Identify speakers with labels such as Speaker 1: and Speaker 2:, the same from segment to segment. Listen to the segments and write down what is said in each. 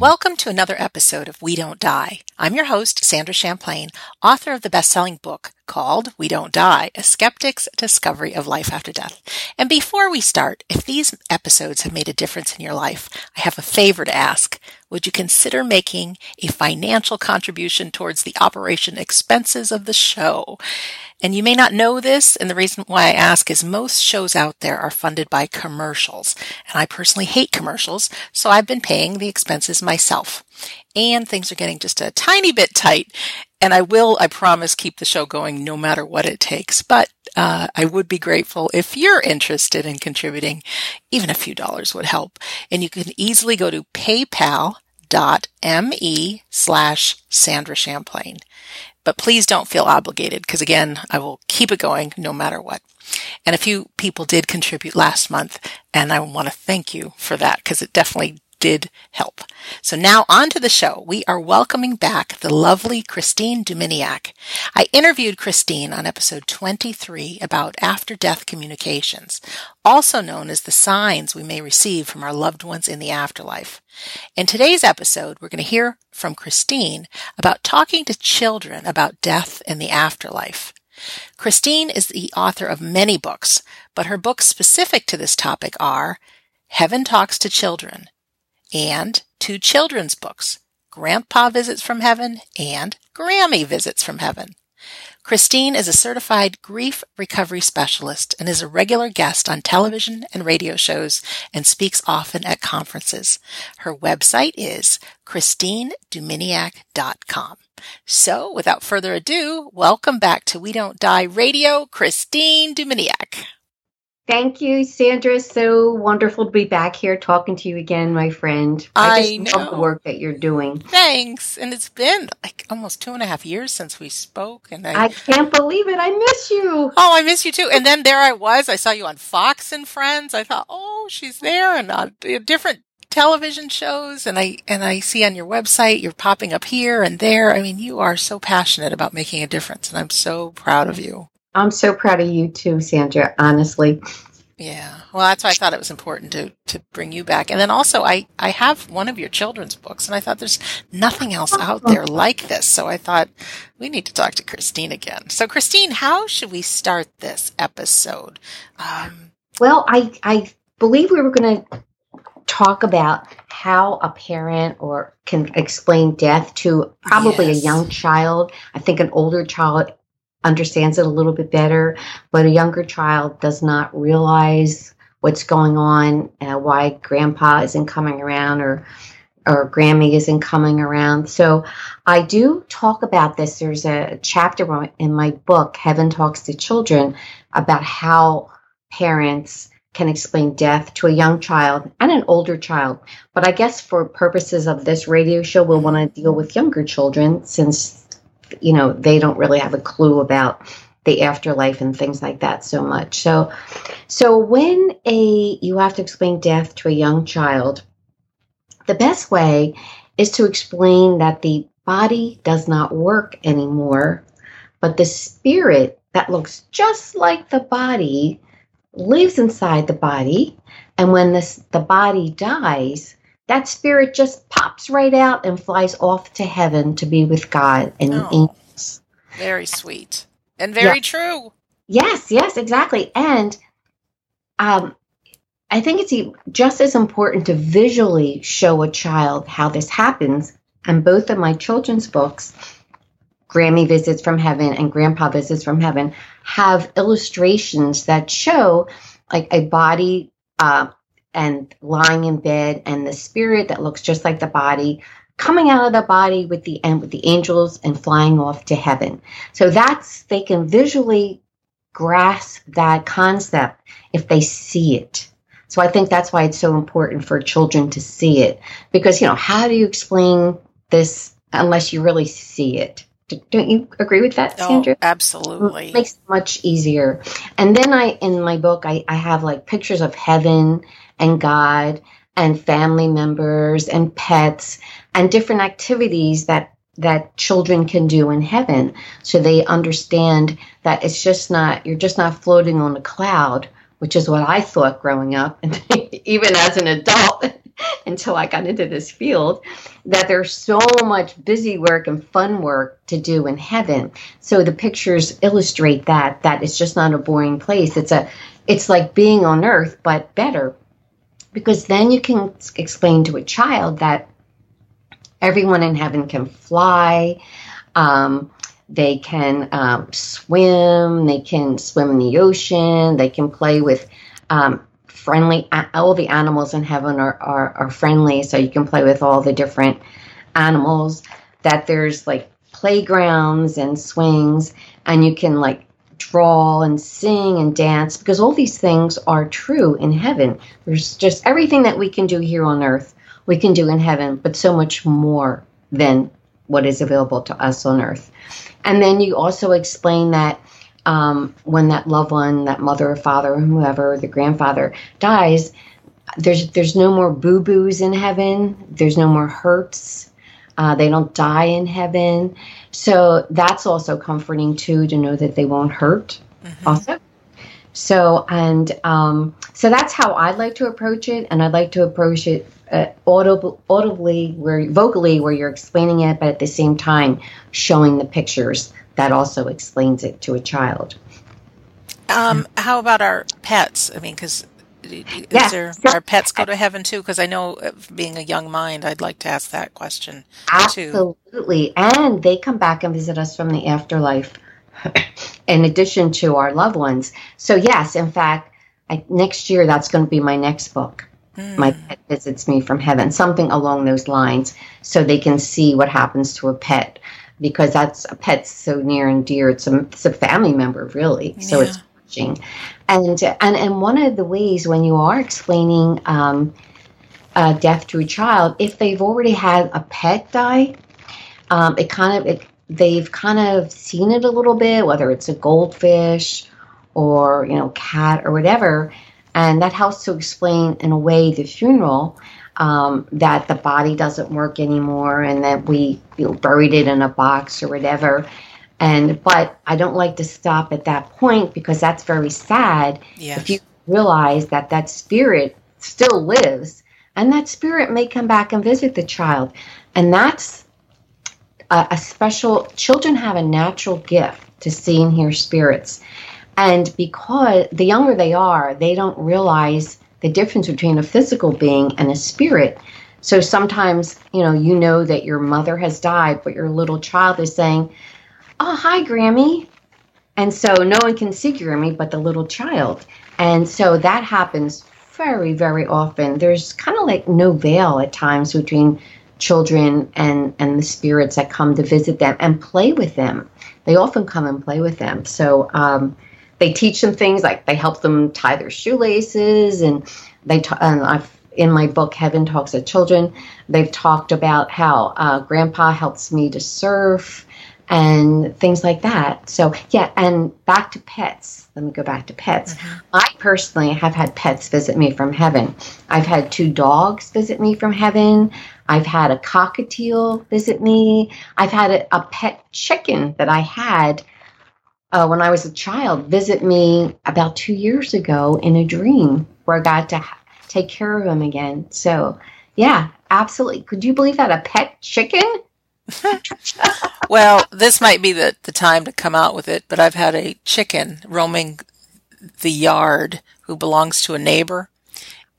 Speaker 1: Welcome to another episode of We Don't Die. I'm your host, Sandra Champlain, author of the best-selling book called We Don't Die, A Skeptic's Discovery of Life After Death. And before we start, if these episodes have made a difference in your life, I have a favor to ask. Would you consider making a financial contribution towards the operation expenses of the show? And you may not know this, and the reason why I ask is most shows out there are funded by commercials. And I personally hate commercials, so I've been paying the expenses myself. And things are getting just a tiny bit tight. And I will, I promise, keep the show going no matter what it takes. But uh, I would be grateful if you're interested in contributing. Even a few dollars would help. And you can easily go to PayPal me slash Sandra Champlain. But please don't feel obligated because again, I will keep it going no matter what. And a few people did contribute last month and I want to thank you for that because it definitely did help. So now on to the show. We are welcoming back the lovely Christine Duminiak. I interviewed Christine on episode 23 about after death communications, also known as the signs we may receive from our loved ones in the afterlife. In today's episode, we're going to hear from Christine about talking to children about death and the afterlife. Christine is the author of many books, but her books specific to this topic are Heaven Talks to Children, and two children's books, Grandpa Visits from Heaven and Grammy Visits from Heaven. Christine is a certified grief recovery specialist and is a regular guest on television and radio shows and speaks often at conferences. Her website is christineduminiak.com. So without further ado, welcome back to We Don't Die Radio, Christine Duminiak.
Speaker 2: Thank you, Sandra. So wonderful to be back here talking to you again, my friend.
Speaker 1: I,
Speaker 2: I
Speaker 1: just
Speaker 2: know. love the work that you're doing.
Speaker 1: Thanks. And it's been like almost two and a half years since we spoke. And I,
Speaker 2: I can't believe it. I miss you.
Speaker 1: Oh, I miss you too. And then there I was. I saw you on Fox and Friends. I thought, oh, she's there, and on different television shows and I and I see on your website you're popping up here and there. I mean, you are so passionate about making a difference and I'm so proud of you.
Speaker 2: I'm so proud of you too, Sandra, honestly.
Speaker 1: Yeah. Well, that's why I thought it was important to, to bring you back. And then also I, I have one of your children's books and I thought there's nothing else out there like this. So I thought we need to talk to Christine again. So Christine, how should we start this episode?
Speaker 2: Um, well, I, I believe we were going to talk about how a parent or can explain death to probably yes. a young child. I think an older child understands it a little bit better, but a younger child does not realize what's going on, uh, why grandpa isn't coming around or or Grammy isn't coming around. So I do talk about this. There's a chapter in my book, Heaven Talks to Children, about how parents can explain death to a young child and an older child. But I guess for purposes of this radio show, we'll want to deal with younger children since you know, they don't really have a clue about the afterlife and things like that so much. So, so when a you have to explain death to a young child, the best way is to explain that the body does not work anymore, but the spirit that looks just like the body lives inside the body, and when this the body dies, that spirit just pops right out and flies off to heaven to be with God and oh, angels.
Speaker 1: Very sweet and very yeah. true.
Speaker 2: Yes, yes, exactly. And um, I think it's just as important to visually show a child how this happens. And both of my children's books, Grammy Visits from Heaven and Grandpa Visits from Heaven, have illustrations that show like a body uh, and lying in bed and the spirit that looks just like the body coming out of the body with the and with the angels and flying off to heaven. So that's they can visually grasp that concept if they see it. So I think that's why it's so important for children to see it because you know how do you explain this unless you really see it? Don't you agree with that, oh, Sandra?
Speaker 1: Oh, absolutely.
Speaker 2: It makes it much easier. And then I, in my book, I, I have like pictures of heaven and God and family members and pets and different activities that that children can do in heaven so they understand that it's just not you're just not floating on a cloud which is what I thought growing up and even as an adult until I got into this field that there's so much busy work and fun work to do in heaven. So the pictures illustrate that that it's just not a boring place. It's a it's like being on earth but better. Because then you can explain to a child that everyone in heaven can fly. Um, they can um, swim. They can swim in the ocean. They can play with um, friendly. All the animals in heaven are, are, are friendly, so you can play with all the different animals. That there's like playgrounds and swings, and you can like draw and sing and dance because all these things are true in heaven. There's just everything that we can do here on earth, we can do in heaven, but so much more than what is available to us on earth. And then you also explain that um, when that loved one, that mother or father, or whoever, the grandfather dies, there's there's no more boo boos in heaven. There's no more hurts. Uh, they don't die in heaven. So that's also comforting too to know that they won't hurt. Mm-hmm. Also. So and um, so that's how I'd like to approach it, and I'd like to approach it uh, audible, audibly, where vocally, where you're explaining it, but at the same time showing the pictures that also explains it to a child.
Speaker 1: Um, how about our pets? I mean, because yes. there, our pets go to heaven too? Because I know, uh, being a young mind, I'd like to ask that question.
Speaker 2: Absolutely,
Speaker 1: too.
Speaker 2: and they come back and visit us from the afterlife, in addition to our loved ones. So yes, in fact, I, next year that's going to be my next book. Mm. My pet visits me from heaven, something along those lines, so they can see what happens to a pet because that's a pet so near and dear. It's a, it's a family member, really. Yeah. So it's watching. And, and, and one of the ways when you are explaining um, uh, death to a child, if they've already had a pet die, um, it kind of, it, they've kind of seen it a little bit, whether it's a goldfish or, you know, cat or whatever and that helps to explain, in a way, the funeral um, that the body doesn't work anymore and that we you know, buried it in a box or whatever. And but I don't like to stop at that point because that's very sad. Yes. If you realize that that spirit still lives, and that spirit may come back and visit the child, and that's a, a special. Children have a natural gift to see and hear spirits. And because the younger they are, they don't realize the difference between a physical being and a spirit. So sometimes, you know, you know that your mother has died, but your little child is saying, Oh, hi, Grammy. And so no one can see Grammy but the little child. And so that happens very, very often. There's kind of like no veil at times between children and, and the spirits that come to visit them and play with them. They often come and play with them. So, um, they teach them things like they help them tie their shoelaces and they t- and I've in my book Heaven Talks to Children they've talked about how uh, grandpa helps me to surf and things like that so yeah and back to pets let me go back to pets mm-hmm. I personally have had pets visit me from heaven I've had two dogs visit me from heaven I've had a cockatiel visit me I've had a, a pet chicken that I had uh, when I was a child visit me about two years ago in a dream where I got to ha- take care of him again. So, yeah, absolutely. Could you believe that? A pet chicken?
Speaker 1: well, this might be the, the time to come out with it, but I've had a chicken roaming the yard who belongs to a neighbor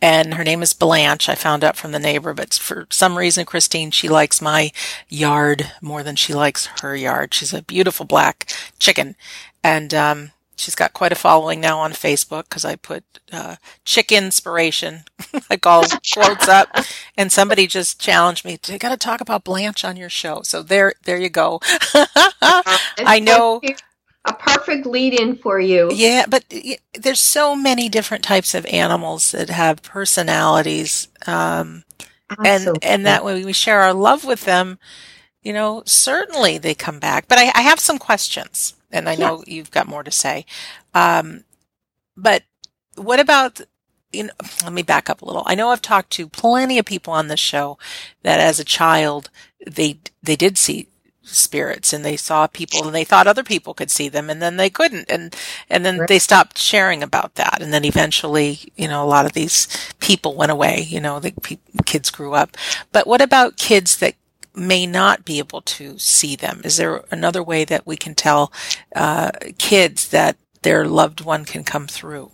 Speaker 1: and her name is Blanche. I found out from the neighbor, but for some reason, Christine, she likes my yard more than she likes her yard. She's a beautiful black chicken, and um, she's got quite a following now on Facebook because I put uh, chick inspiration, like all quotes up, and somebody just challenged me. "You got to talk about Blanche on your show." So there, there you go. I know
Speaker 2: a perfect lead in for you.
Speaker 1: Yeah, but there's so many different types of animals that have personalities. Um, and, and that when we share our love with them, you know, certainly they come back. But I, I have some questions and I know you've got more to say. Um, but what about, you know, let me back up a little. I know I've talked to plenty of people on this show that as a child, they, they did see spirits and they saw people and they thought other people could see them and then they couldn't and and then right. they stopped sharing about that and then eventually you know a lot of these people went away you know the pe- kids grew up but what about kids that may not be able to see them is there another way that we can tell uh, kids that their loved one can come through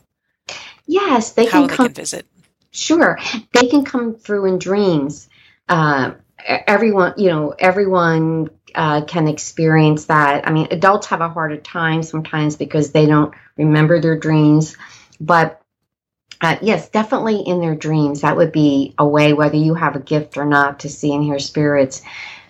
Speaker 2: yes they
Speaker 1: How
Speaker 2: can
Speaker 1: they
Speaker 2: come
Speaker 1: can visit
Speaker 2: sure they can come through in dreams uh, everyone you know everyone uh, can experience that. I mean, adults have a harder time sometimes because they don't remember their dreams. But uh, yes, definitely in their dreams, that would be a way, whether you have a gift or not, to see and hear spirits.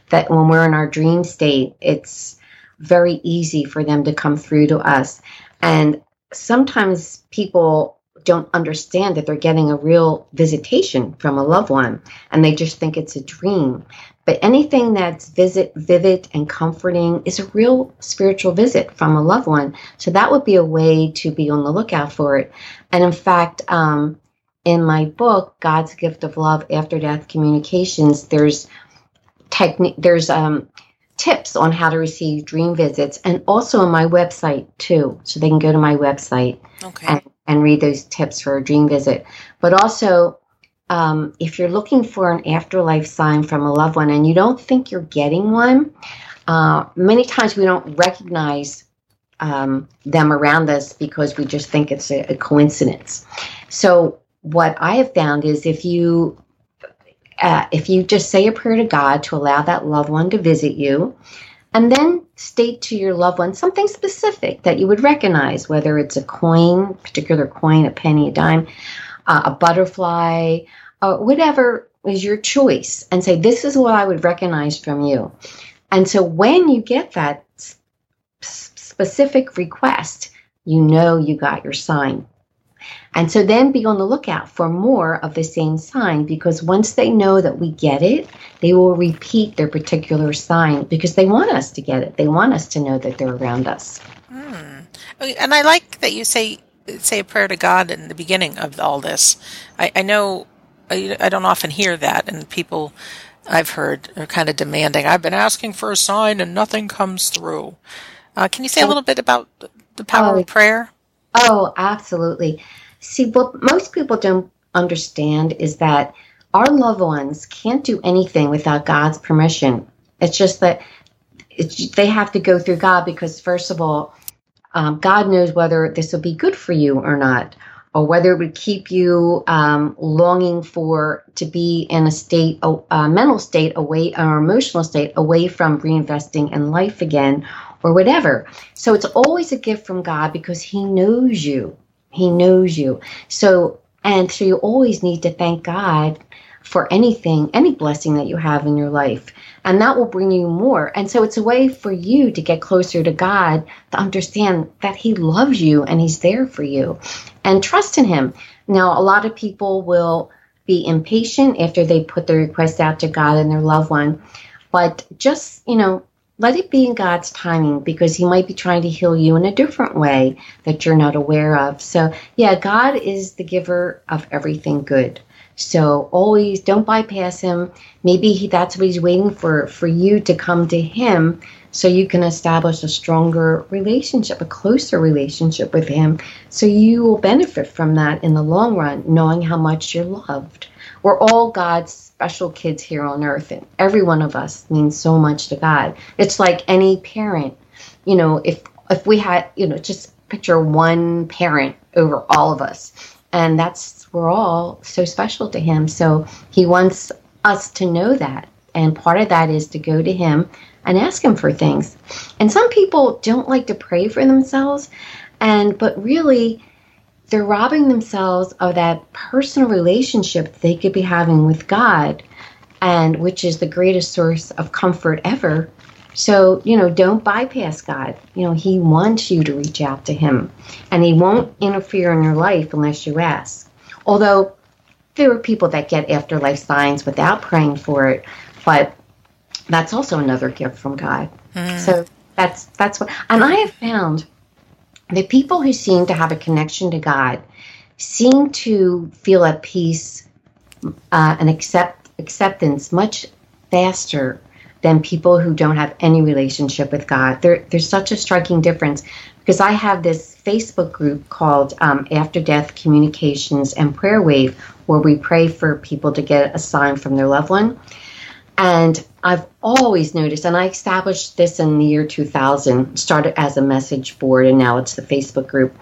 Speaker 2: That when we're in our dream state, it's very easy for them to come through to us. And sometimes people don't understand that they're getting a real visitation from a loved one and they just think it's a dream. But anything that's visit, vivid and comforting is a real spiritual visit from a loved one. So that would be a way to be on the lookout for it. And in fact, um, in my book, God's Gift of Love After Death Communications, there's technique, there's um, tips on how to receive dream visits, and also on my website too. So they can go to my website
Speaker 1: okay.
Speaker 2: and, and read those tips for a dream visit. But also, um, if you're looking for an afterlife sign from a loved one and you don't think you're getting one, uh, many times we don't recognize um, them around us because we just think it's a, a coincidence. So what I have found is if you uh, if you just say a prayer to God to allow that loved one to visit you, and then state to your loved one something specific that you would recognize, whether it's a coin, particular coin, a penny, a dime, uh, a butterfly, uh, whatever is your choice, and say, This is what I would recognize from you. And so when you get that specific request, you know you got your sign. And so then be on the lookout for more of the same sign because once they know that we get it, they will repeat their particular sign because they want us to get it. They want us to know that they're around us.
Speaker 1: Mm. And I like that you say say a prayer to God in the beginning of all this. I, I know I, I don't often hear that, and people I've heard are kind of demanding. I've been asking for a sign and nothing comes through. Uh, can you say a little bit about the power oh, of prayer?
Speaker 2: Oh, absolutely. See, what most people don't understand is that our loved ones can't do anything without God's permission. It's just that it's, they have to go through God because, first of all, um, God knows whether this will be good for you or not, or whether it would keep you um, longing for to be in a state, a, a mental state away, or emotional state away from reinvesting in life again, or whatever. So it's always a gift from God because He knows you. He knows you. So, and so you always need to thank God for anything, any blessing that you have in your life and that will bring you more. And so it's a way for you to get closer to God, to understand that He loves you and He's there for you, and trust in Him. Now, a lot of people will be impatient after they put their request out to God and their loved one, but just, you know, let it be in God's timing because He might be trying to heal you in a different way that you're not aware of. So, yeah, God is the giver of everything good. So always don't bypass him. Maybe he, that's what he's waiting for, for you to come to him so you can establish a stronger relationship, a closer relationship with him. So you will benefit from that in the long run, knowing how much you're loved. We're all God's special kids here on earth, and every one of us means so much to God. It's like any parent, you know, if if we had, you know, just picture one parent over all of us and that's we're all so special to him so he wants us to know that and part of that is to go to him and ask him for things and some people don't like to pray for themselves and but really they're robbing themselves of that personal relationship they could be having with god and which is the greatest source of comfort ever so, you know, don't bypass God. You know, He wants you to reach out to Him, and He won't interfere in your life unless you ask. Although there are people that get afterlife signs without praying for it, but that's also another gift from God. Mm. So that's that's what, and I have found that people who seem to have a connection to God seem to feel at peace uh, and accept acceptance much faster than people who don't have any relationship with God. There, there's such a striking difference because I have this Facebook group called um, After Death Communications and Prayer Wave, where we pray for people to get a sign from their loved one. And I've always noticed, and I established this in the year 2000, started as a message board, and now it's the Facebook group.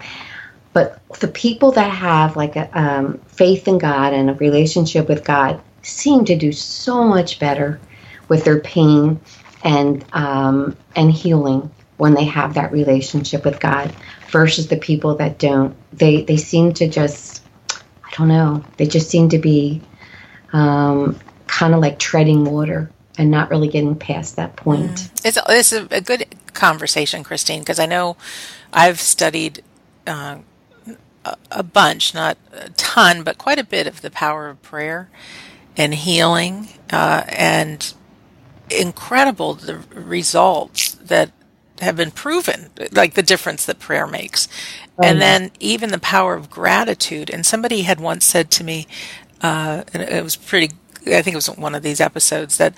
Speaker 2: But the people that have like a um, faith in God and a relationship with God seem to do so much better with their pain and um, and healing when they have that relationship with God versus the people that don't. They they seem to just I don't know. They just seem to be um, kind of like treading water and not really getting past that point. Mm.
Speaker 1: It's, it's a, a, good conversation, Christine, because I know I've studied uh, a, a bunch, not a ton, but quite a bit of the power of prayer and healing, uh, and incredible the results that have been proven, like the difference that prayer makes. Oh, and then even the power of gratitude. And somebody had once said to me, uh, and it was pretty, I think it was one of these episodes that,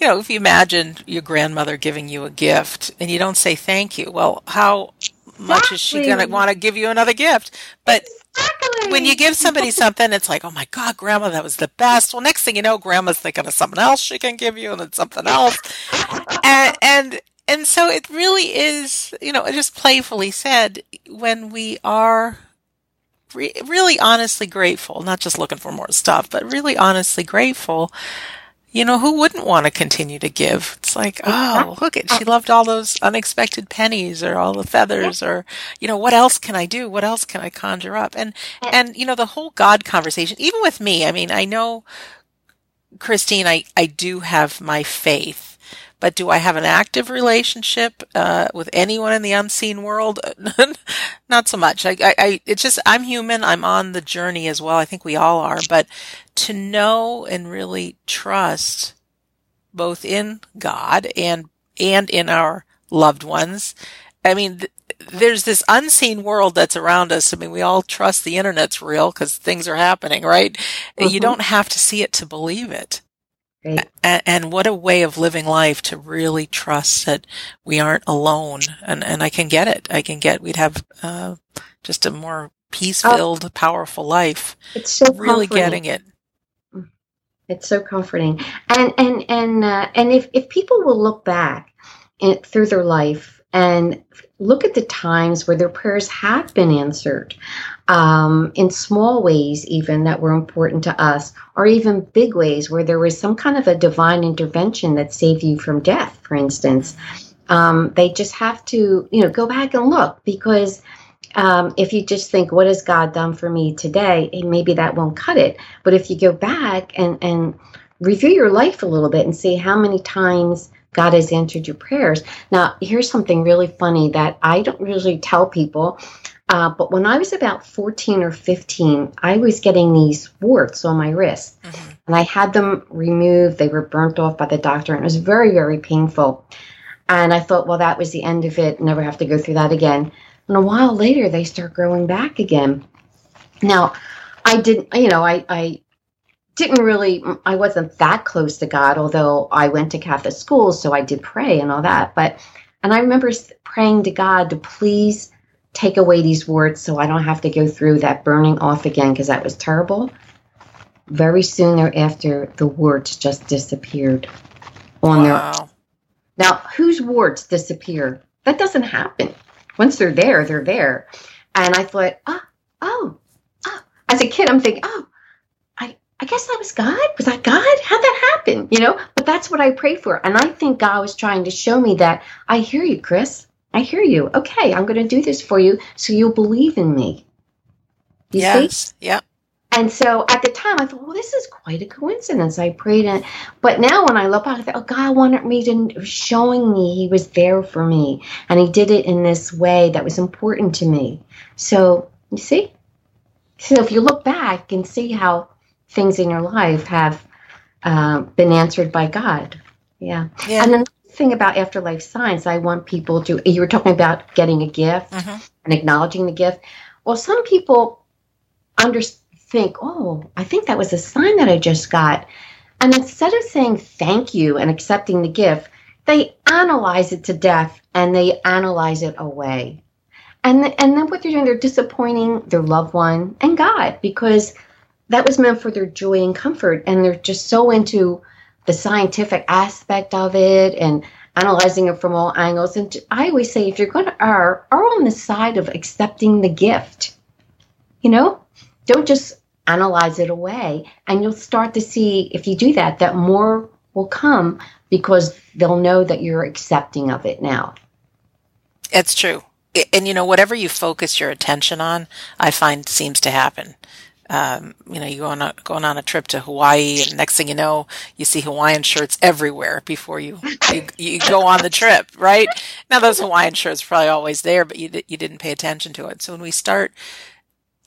Speaker 1: you know, if you imagine your grandmother giving you a gift and you don't say thank you, well, how much exactly. is she going to want to give you another gift? But exactly. when you give somebody something, it's like, oh my God, grandma, that was the best. Well, next thing you know, grandma's thinking of something else she can give you and then something else. and, and, and so it really is, you know, just playfully said, when we are re- really honestly grateful, not just looking for more stuff, but really honestly grateful, you know, who wouldn't want to continue to give? It's like, oh, look at, she oh. loved all those unexpected pennies or all the feathers or, you know, what else can I do? What else can I conjure up? And, and, you know, the whole God conversation, even with me, I mean, I know, Christine, I, I do have my faith but do I have an active relationship uh, with anyone in the unseen world? Not so much. I, I, I, it's just I'm human. I'm on the journey as well. I think we all are. But to know and really trust both in God and and in our loved ones. I mean, th- there's this unseen world that's around us. I mean, we all trust the internet's real because things are happening, right? Mm-hmm. You don't have to see it to believe it. And, and, what a way of living life to really trust that we aren't alone. And, and I can get it. I can get, we'd have, uh, just a more peace filled, oh, powerful life.
Speaker 2: It's so
Speaker 1: really getting it.
Speaker 2: It's so comforting. And, and, and, uh, and if, if people will look back in, through their life and look at the times where their prayers have been answered um, in small ways, even that were important to us, or even big ways where there was some kind of a divine intervention that saved you from death, for instance. Um, they just have to, you know, go back and look because um, if you just think, what has God done for me today? maybe that won't cut it. But if you go back and, and review your life a little bit and see how many times God has answered your prayers. Now, here's something really funny that I don't usually tell people. Uh, but when I was about 14 or 15, I was getting these warts on my wrist. Mm-hmm. And I had them removed. They were burnt off by the doctor. And it was very, very painful. And I thought, well, that was the end of it. Never have to go through that again. And a while later, they start growing back again. Now, I didn't, you know, I, I didn't really, I wasn't that close to God, although I went to Catholic school, so I did pray and all that. But, and I remember praying to God to please take away these warts so I don't have to go through that burning off again because that was terrible. Very soon thereafter, the warts just disappeared on wow. their. Now, whose warts disappear? That doesn't happen. Once they're there, they're there. And I thought, oh, oh, oh. As a kid, I'm thinking, oh, I, I guess that was God. Was that God? How'd that happen? You know, but that's what I prayed for. And I think God was trying to show me that I hear you, Chris. I hear you. Okay, I'm going to do this for you so you'll believe in me.
Speaker 1: You yes. See? Yep.
Speaker 2: And so at the time, I thought, well, this is quite a coincidence. I prayed it. But now when I look back, I thought, oh, God wanted me to, showing me He was there for me. And He did it in this way that was important to me. So, you see? So if you look back and see how things in your life have uh, been answered by God. Yeah. yeah. And then thing about afterlife signs, I want people to, you were talking about getting a gift mm-hmm. and acknowledging the gift. Well, some people under, think, oh, I think that was a sign that I just got. And instead of saying thank you and accepting the gift, they analyze it to death and they analyze it away. And, the, and then what they're doing, they're disappointing their loved one and God because that was meant for their joy and comfort. And they're just so into the scientific aspect of it and analyzing it from all angles. And I always say, if you're going to err, err on the side of accepting the gift. You know, don't just analyze it away. And you'll start to see, if you do that, that more will come because they'll know that you're accepting of it now.
Speaker 1: It's true. And you know, whatever you focus your attention on, I find seems to happen. Um, you know, you go on a, going on a trip to Hawaii, and next thing you know, you see Hawaiian shirts everywhere before you you, you go on the trip, right? Now, those Hawaiian shirts are probably always there, but you you didn't pay attention to it. So when we start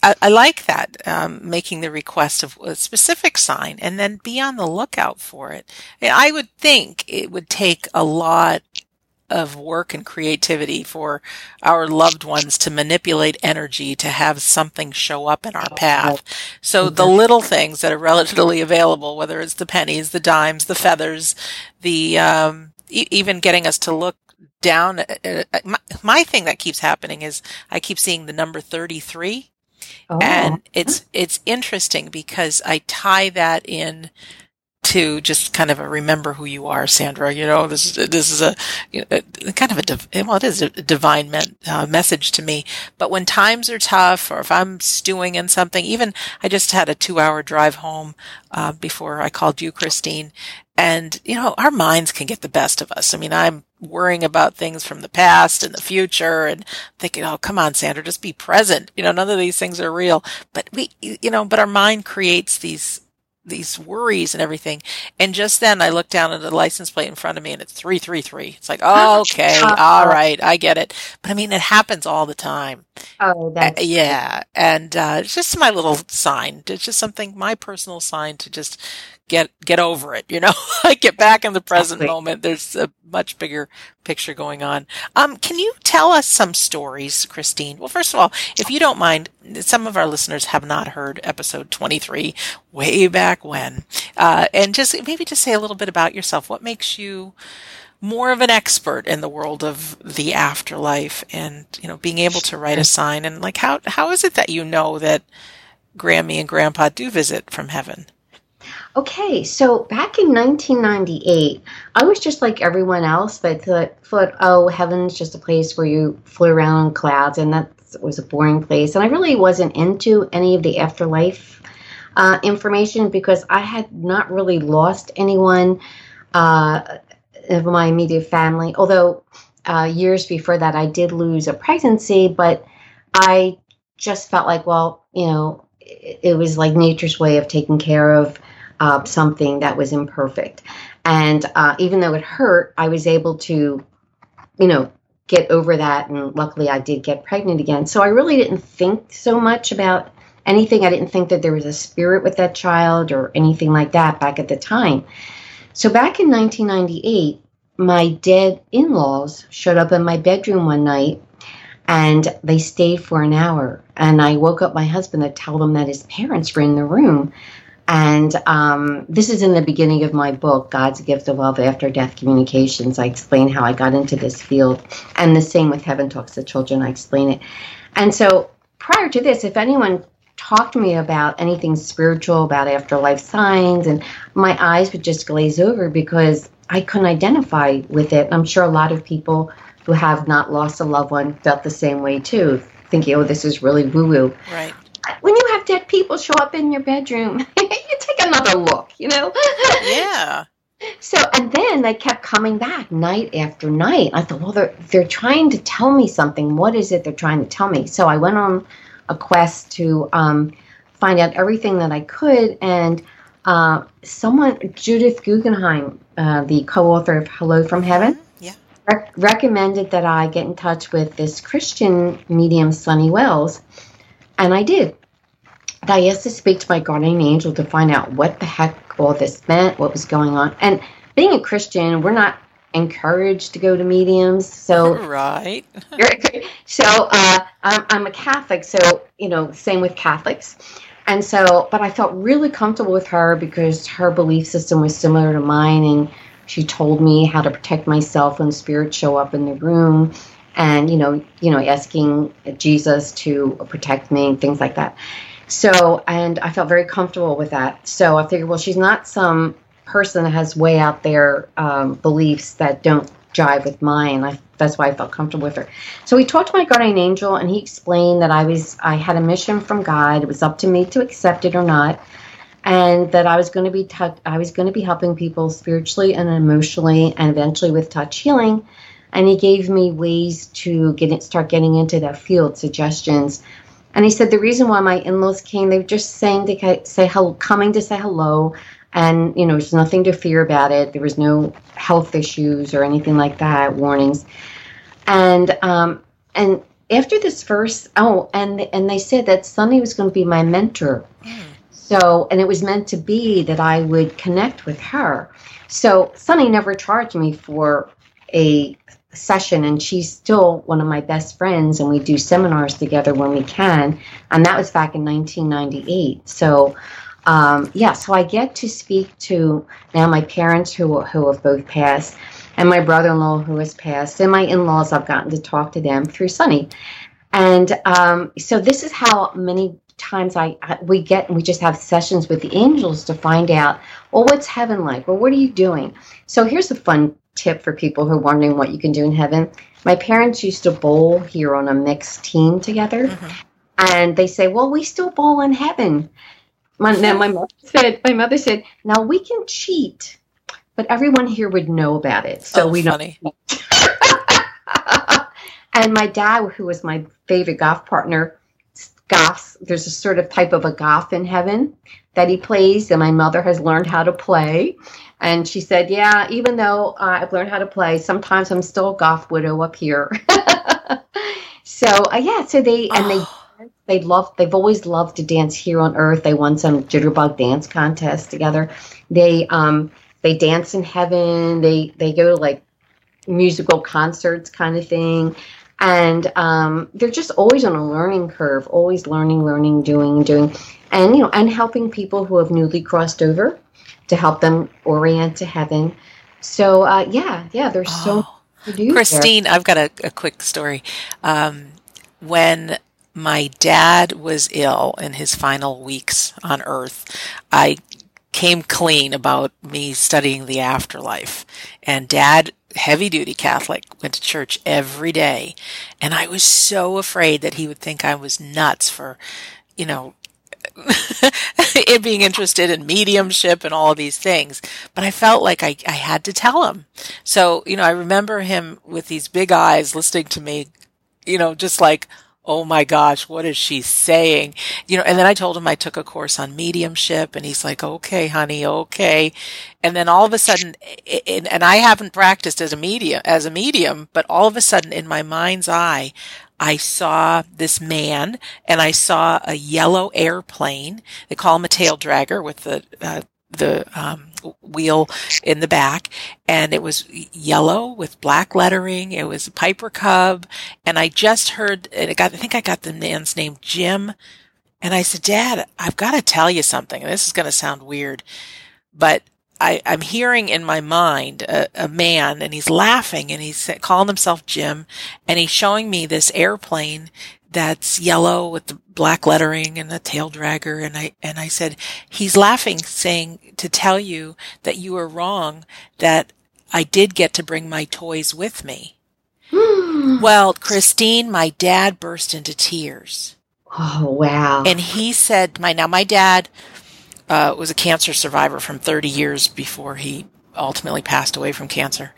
Speaker 1: I, I like that, um, making the request of a specific sign and then be on the lookout for it. I would think it would take a lot of work and creativity for our loved ones to manipulate energy to have something show up in our path. So the little things that are relatively available, whether it's the pennies, the dimes, the feathers, the, um, e- even getting us to look down. Uh, uh, my, my thing that keeps happening is I keep seeing the number 33 Oh. And it's it's interesting because I tie that in to just kind of a remember who you are, Sandra. You know, this is this is a, you know, kind of a div- well, it is a divine uh, message to me. But when times are tough, or if I'm stewing in something, even I just had a two-hour drive home uh, before I called you, Christine, and you know, our minds can get the best of us. I mean, I'm worrying about things from the past and the future and thinking, oh, come on, Sandra, just be present. You know, none of these things are real. But we, you know, but our mind creates these these worries and everything. And just then I looked down at the license plate in front of me and it's 333. It's like, oh, okay, all right, I get it. But I mean, it happens all the time.
Speaker 2: Oh, that's.
Speaker 1: Uh, yeah. And, uh, it's just my little sign. It's just something, my personal sign to just get get over it you know? Like get back in the present exactly. moment. There's a much bigger picture going on. Um can you tell us some stories christine? Well first of all if you don't mind some of our listeners have not heard episode 23 way back when. Uh and just maybe just say a little bit about yourself. What makes you more of an expert in the world of the afterlife and you know being able to write a sign? And like how how is it that you know that Grammy and Grandpa do visit from heaven
Speaker 2: Okay, so back in 1998, I was just like everyone else, but thought, thought, oh, heaven's just a place where you flew around on clouds, and that was a boring place. And I really wasn't into any of the afterlife uh, information because I had not really lost anyone uh, of my immediate family. Although uh, years before that, I did lose a pregnancy, but I just felt like, well, you know, it, it was like nature's way of taking care of uh, something that was imperfect. And uh, even though it hurt, I was able to, you know, get over that. And luckily, I did get pregnant again. So I really didn't think so much about anything. I didn't think that there was a spirit with that child or anything like that back at the time. So back in 1998, my dead in laws showed up in my bedroom one night and they stayed for an hour. And I woke up my husband to tell them that his parents were in the room. And um, this is in the beginning of my book, God's Gift of Love After Death Communications. I explain how I got into this field. And the same with Heaven Talks to Children, I explain it. And so prior to this, if anyone talked to me about anything spiritual, about afterlife signs, and my eyes would just glaze over because I couldn't identify with it. I'm sure a lot of people who have not lost a loved one felt the same way too, thinking, oh, this is really woo woo.
Speaker 1: Right
Speaker 2: when you have dead people show up in your bedroom, you take another look, you know?
Speaker 1: Yeah.
Speaker 2: So, and then they kept coming back night after night. I thought, well, they're, they're trying to tell me something. What is it they're trying to tell me? So I went on a quest to um, find out everything that I could. And uh, someone, Judith Guggenheim, uh, the co author of Hello from Heaven,
Speaker 1: mm-hmm. yeah.
Speaker 2: rec- recommended that I get in touch with this Christian medium, Sunny Wells and I did. I asked to speak to my guardian angel to find out what the heck all this meant, what was going on. And being a Christian, we're not encouraged to go to mediums. So
Speaker 1: right.
Speaker 2: so uh, I'm, I'm a Catholic. So you know, same with Catholics. And so, but I felt really comfortable with her because her belief system was similar to mine, and she told me how to protect myself when spirits show up in the room, and you know, you know, asking Jesus to protect me and things like that. So, and I felt very comfortable with that. So I figured, well, she's not some person that has way out there um, beliefs that don't jive with mine. I, that's why I felt comfortable with her. So we talked to my guardian angel, and he explained that I was I had a mission from God. It was up to me to accept it or not, and that I was going to be I was going to be helping people spiritually and emotionally, and eventually with touch healing. And he gave me ways to get it, start getting into that field, suggestions. And he said the reason why my in-laws came, they were just saying to say hello, coming to say hello and you know there's nothing to fear about it. There was no health issues or anything like that warnings. And um and after this first oh and and they said that sunny was going to be my mentor. Mm. so and it was meant to be that i would connect with her. So sunny never charged me for a session and she's still one of my best friends and we do seminars together when we can and that was back in 1998 so um, yeah, so I get to speak to now my parents who who have both passed, and my brother-in-law who has passed, and my in-laws. I've gotten to talk to them through Sunny, and um, so this is how many times I, I we get we just have sessions with the angels to find out well what's heaven like? Well what are you doing? So here's a fun tip for people who are wondering what you can do in heaven my parents used to bowl here on a mixed team together mm-hmm. and they say well we still bowl in heaven my, now my mother said, my mother said, now we can cheat, but everyone here would know about it. So
Speaker 1: oh,
Speaker 2: we
Speaker 1: funny.
Speaker 2: know. and my dad, who was my favorite golf partner, goths, there's a sort of type of a goth in heaven that he plays, and my mother has learned how to play. And she said, yeah, even though uh, I've learned how to play, sometimes I'm still a goth widow up here. so uh, yeah, so they, and they oh they love they've always loved to dance here on earth. They won some jitterbug dance contest together. They um they dance in heaven. They they go to like musical concerts kind of thing. And um, they're just always on a learning curve always learning learning doing doing and you know and helping people who have newly crossed over to help them orient to heaven so uh, yeah yeah there's oh. so
Speaker 1: Christine, there. I've got a, a quick story. Um, when my dad was ill in his final weeks on earth, I came clean about me studying the afterlife. And dad, heavy duty Catholic, went to church every day. And I was so afraid that he would think I was nuts for, you know, it being interested in mediumship and all of these things. But I felt like I, I had to tell him. So, you know, I remember him with these big eyes listening to me, you know, just like, oh my gosh, what is she saying? You know, and then I told him I took a course on mediumship and he's like, okay, honey, okay. And then all of a sudden, and I haven't practiced as a medium, as a medium, but all of a sudden in my mind's eye, I saw this man and I saw a yellow airplane. They call him a tail dragger with the, uh, the um, wheel in the back, and it was yellow with black lettering. It was a Piper Cub, and I just heard. And got, I think I got the man's name, Jim. And I said, Dad, I've got to tell you something. This is going to sound weird, but I, am hearing in my mind a, a, man and he's laughing and he's calling himself Jim and he's showing me this airplane that's yellow with the black lettering and the tail dragger. And I, and I said, he's laughing saying to tell you that you are wrong, that I did get to bring my toys with me. well, Christine, my dad burst into tears.
Speaker 2: Oh, wow.
Speaker 1: And he said, my, now my dad, uh, was a cancer survivor from 30 years before he ultimately passed away from cancer.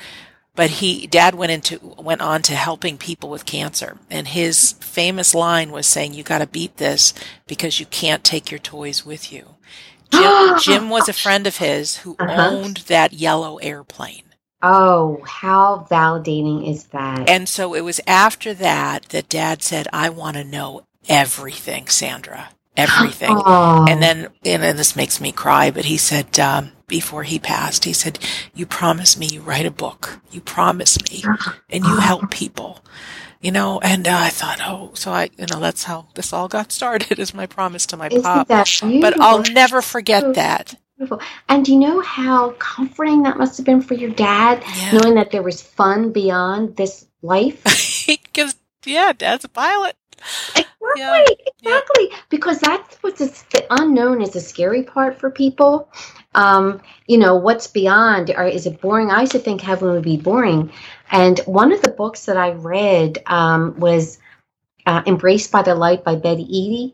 Speaker 1: But he dad went into went on to helping people with cancer. And his famous line was saying you got to beat this because you can't take your toys with you. Jim, jim was a friend of his who uh-huh. owned that yellow airplane.
Speaker 2: Oh how validating is that?
Speaker 1: And so it was after that that dad said i want to know everything sandra everything and then and, and this makes me cry but he said um, before he passed. He said, You promise me you write a book. You promise me and you help people. you know, and uh, I thought, oh, so I, you know, that's how this all got started is my promise to my
Speaker 2: Isn't
Speaker 1: pop. But I'll never forget that.
Speaker 2: Beautiful. And do you know how comforting that must have been for your dad,
Speaker 1: Yeah.
Speaker 2: knowing that there was fun beyond this life?
Speaker 1: Because, yeah, dad's a pilot.
Speaker 2: Exactly,
Speaker 1: Yeah.
Speaker 2: exactly. Because that's what's the, the unknown is the scary part for people. Um, you know, what's beyond? Or is it boring? I used to think heaven would be boring. And one of the books that I read um, was uh, Embraced by the Light by Betty Eadie.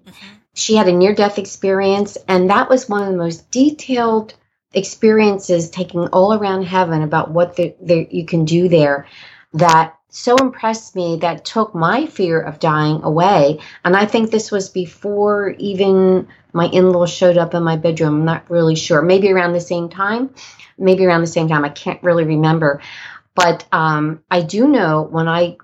Speaker 2: She had a near death experience, and that was one of the most detailed experiences taking all around heaven about what the, the, you can do there that so impressed me that took my fear of dying away. And I think this was before even my in laws showed up in my bedroom. I'm not really sure. Maybe around the same time. Maybe around the same time. I can't really remember. But um, I do know when I,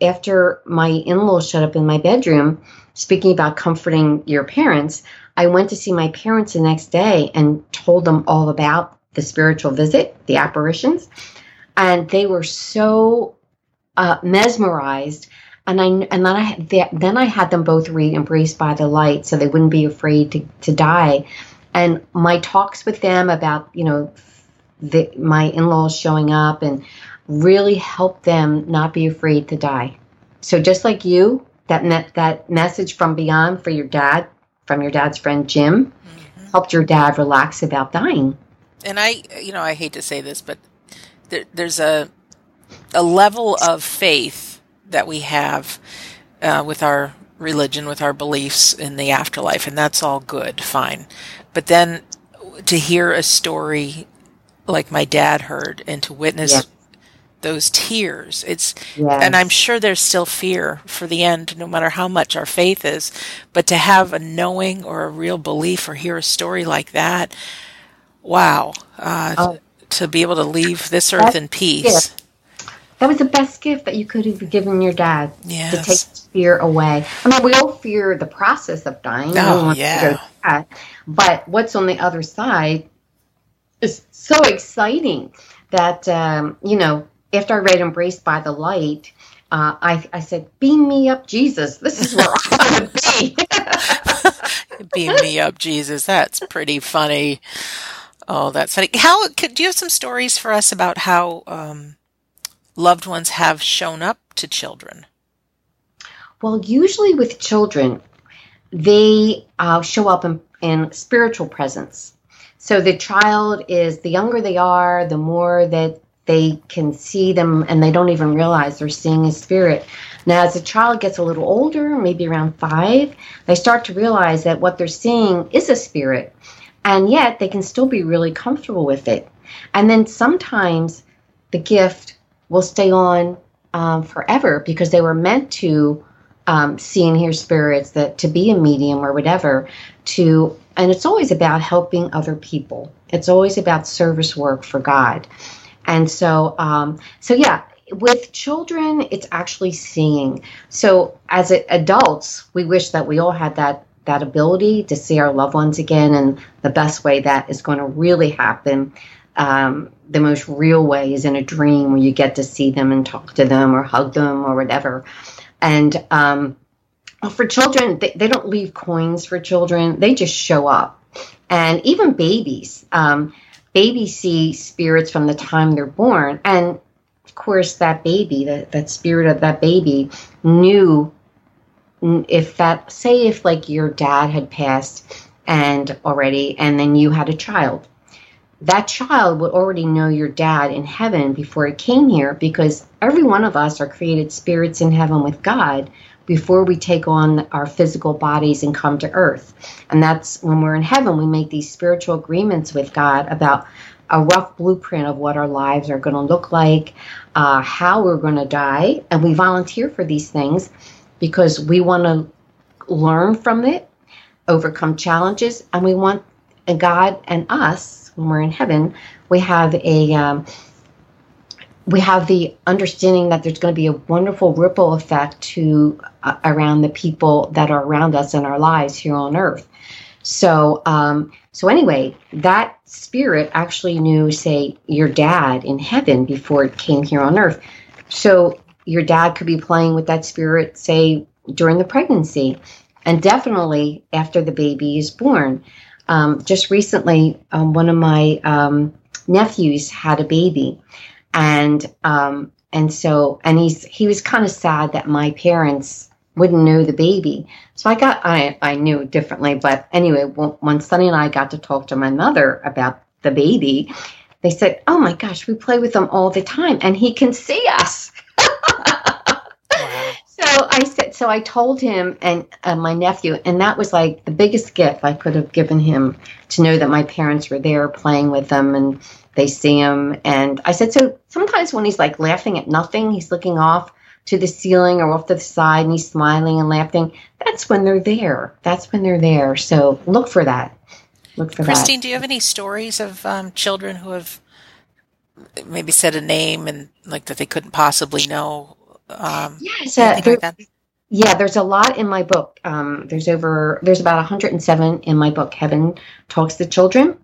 Speaker 2: after my in laws showed up in my bedroom, speaking about comforting your parents, I went to see my parents the next day and told them all about the spiritual visit, the apparitions. And they were so uh, mesmerized. And I and then I had- then I had them both read "Embraced by the Light" so they wouldn't be afraid to, to die. And my talks with them about you know the, my in-laws showing up and really helped them not be afraid to die. So just like you, that me- that message from beyond for your dad, from your dad's friend Jim, helped your dad relax about dying.
Speaker 1: and I, you know, I hate to say this, but there, there's a a level of faith that we have uh, with our religion, with our beliefs in the afterlife, and that's all good, fine. But then to hear a story like my dad heard, and to witness
Speaker 2: Yeah.
Speaker 1: those tears, it's
Speaker 2: Yes.
Speaker 1: and I'm sure there's still fear for the end, no matter how much our faith is. But to have a knowing or a real belief or hear a story like that, wow. Uh,
Speaker 2: Oh.
Speaker 1: To be able to leave this earth
Speaker 2: That's
Speaker 1: in peace.
Speaker 2: That was the best gift that you could have given your dad to take fear away. I mean, we all fear the process of dying.
Speaker 1: Oh,
Speaker 2: one wants to
Speaker 1: yeah.
Speaker 2: that. But what's on the other side is so exciting that, um, you know, after I read Embraced by the Light, uh, I, I said, Beam me up, Jesus. This is where I want to be.
Speaker 1: Beam me up, Jesus. That's pretty funny. Oh, that's funny. How could do you have some stories for us about how um, loved ones have shown up to children?
Speaker 2: Well, usually with children, they uh, show up in, in spiritual presence. So the child is, the younger they are, the more that they can see them and they don't even realize they're seeing a spirit. Now, as the child gets a little older, maybe around five, they start to realize that what they're seeing is a spirit. And yet they can still be really comfortable with it. And then sometimes the gift will stay on um, forever because they were meant to um, see and hear spirits, that to be a medium or whatever. To and it's always about helping other people. It's always about service work for God. And so, um, so yeah, with children, it's actually seeing. So as adults, we wish that we all had that that ability to see our loved ones again, and the best way that is going to really happen. Um, the most real way is in a dream where you get to see them and talk to them or hug them or whatever. And um, for children, they, they don't leave coins for children, they just show up. And even babies, um, babies see spirits from the time they're born. And of course, that baby, that, that spirit of that baby, knew if that, say, if like your dad had passed and already, and then you had a child, that child would already know your dad in heaven before he came here because every one of us are created spirits in heaven with God before we take on our physical bodies and come to earth. And that's when we're in heaven, we make these spiritual agreements with God about a rough blueprint of what our lives are going to look like, uh, how we're going to die. And we volunteer for these things because we want to learn from it, overcome challenges, and we want God and us when we're in heaven, we have a um, we have the understanding that there's going to be a wonderful ripple effect to uh, around the people that are around us in our lives here on earth. So, um, so anyway, that spirit actually knew, say, your dad in heaven before it came here on earth. So your dad could be playing with that spirit, say, during the pregnancy, and definitely after the baby is born. Um, just recently, um, one of my um, nephews had a baby, and um, and so and he's he was kind of sad that my parents wouldn't know the baby. So I got I I knew differently, but anyway, when Sunny and I got to talk to my mother about the baby, they said, "Oh my gosh, we play with them all the time, and he can see us." So I said, so I told him and uh, my nephew, and that was like the biggest gift I could have given him to know that my parents were there playing with them and they see him. And I said, so sometimes when he's like laughing at nothing, he's looking off to the ceiling or off to the side and he's smiling and laughing. That's when they're there. That's when they're there. So look for that. Look for that.
Speaker 1: Christine,
Speaker 2: that.
Speaker 1: do you have any stories of um, children who have maybe said a name and like that they couldn't possibly know um,
Speaker 2: yes, uh, there, like yeah, there's a lot in my book. Um, there's over there's about 107 in my book. Heaven talks to children,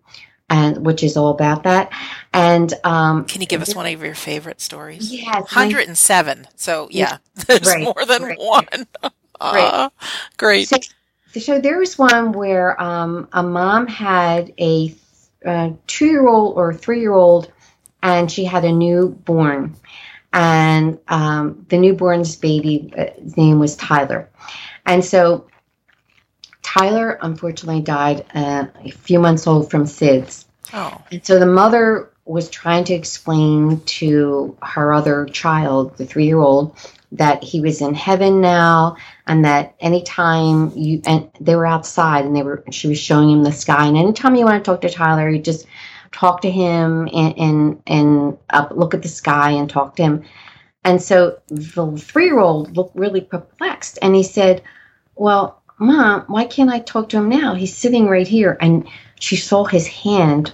Speaker 2: and which is all about that. And um,
Speaker 1: can you give us one of your favorite stories?
Speaker 2: Yes,
Speaker 1: 107. My, so yeah, there's right, more than right, one. uh, right. Great.
Speaker 2: So, so there was one where um, a mom had a, a two-year-old or three-year-old, and she had a newborn and um, the newborn's baby uh, name was Tyler. And so Tyler unfortunately died uh, a few months old from SIDS.
Speaker 1: Oh.
Speaker 2: And so the mother was trying to explain to her other child, the three year old, that he was in heaven now and that anytime you and they were outside and they were she was showing him the sky and anytime you want to talk to Tyler you just talk to him and and, and uh, look at the sky and talk to him. And so the three year old looked really perplexed and he said, Well, mom, why can't I talk to him now? He's sitting right here. And she saw his hand,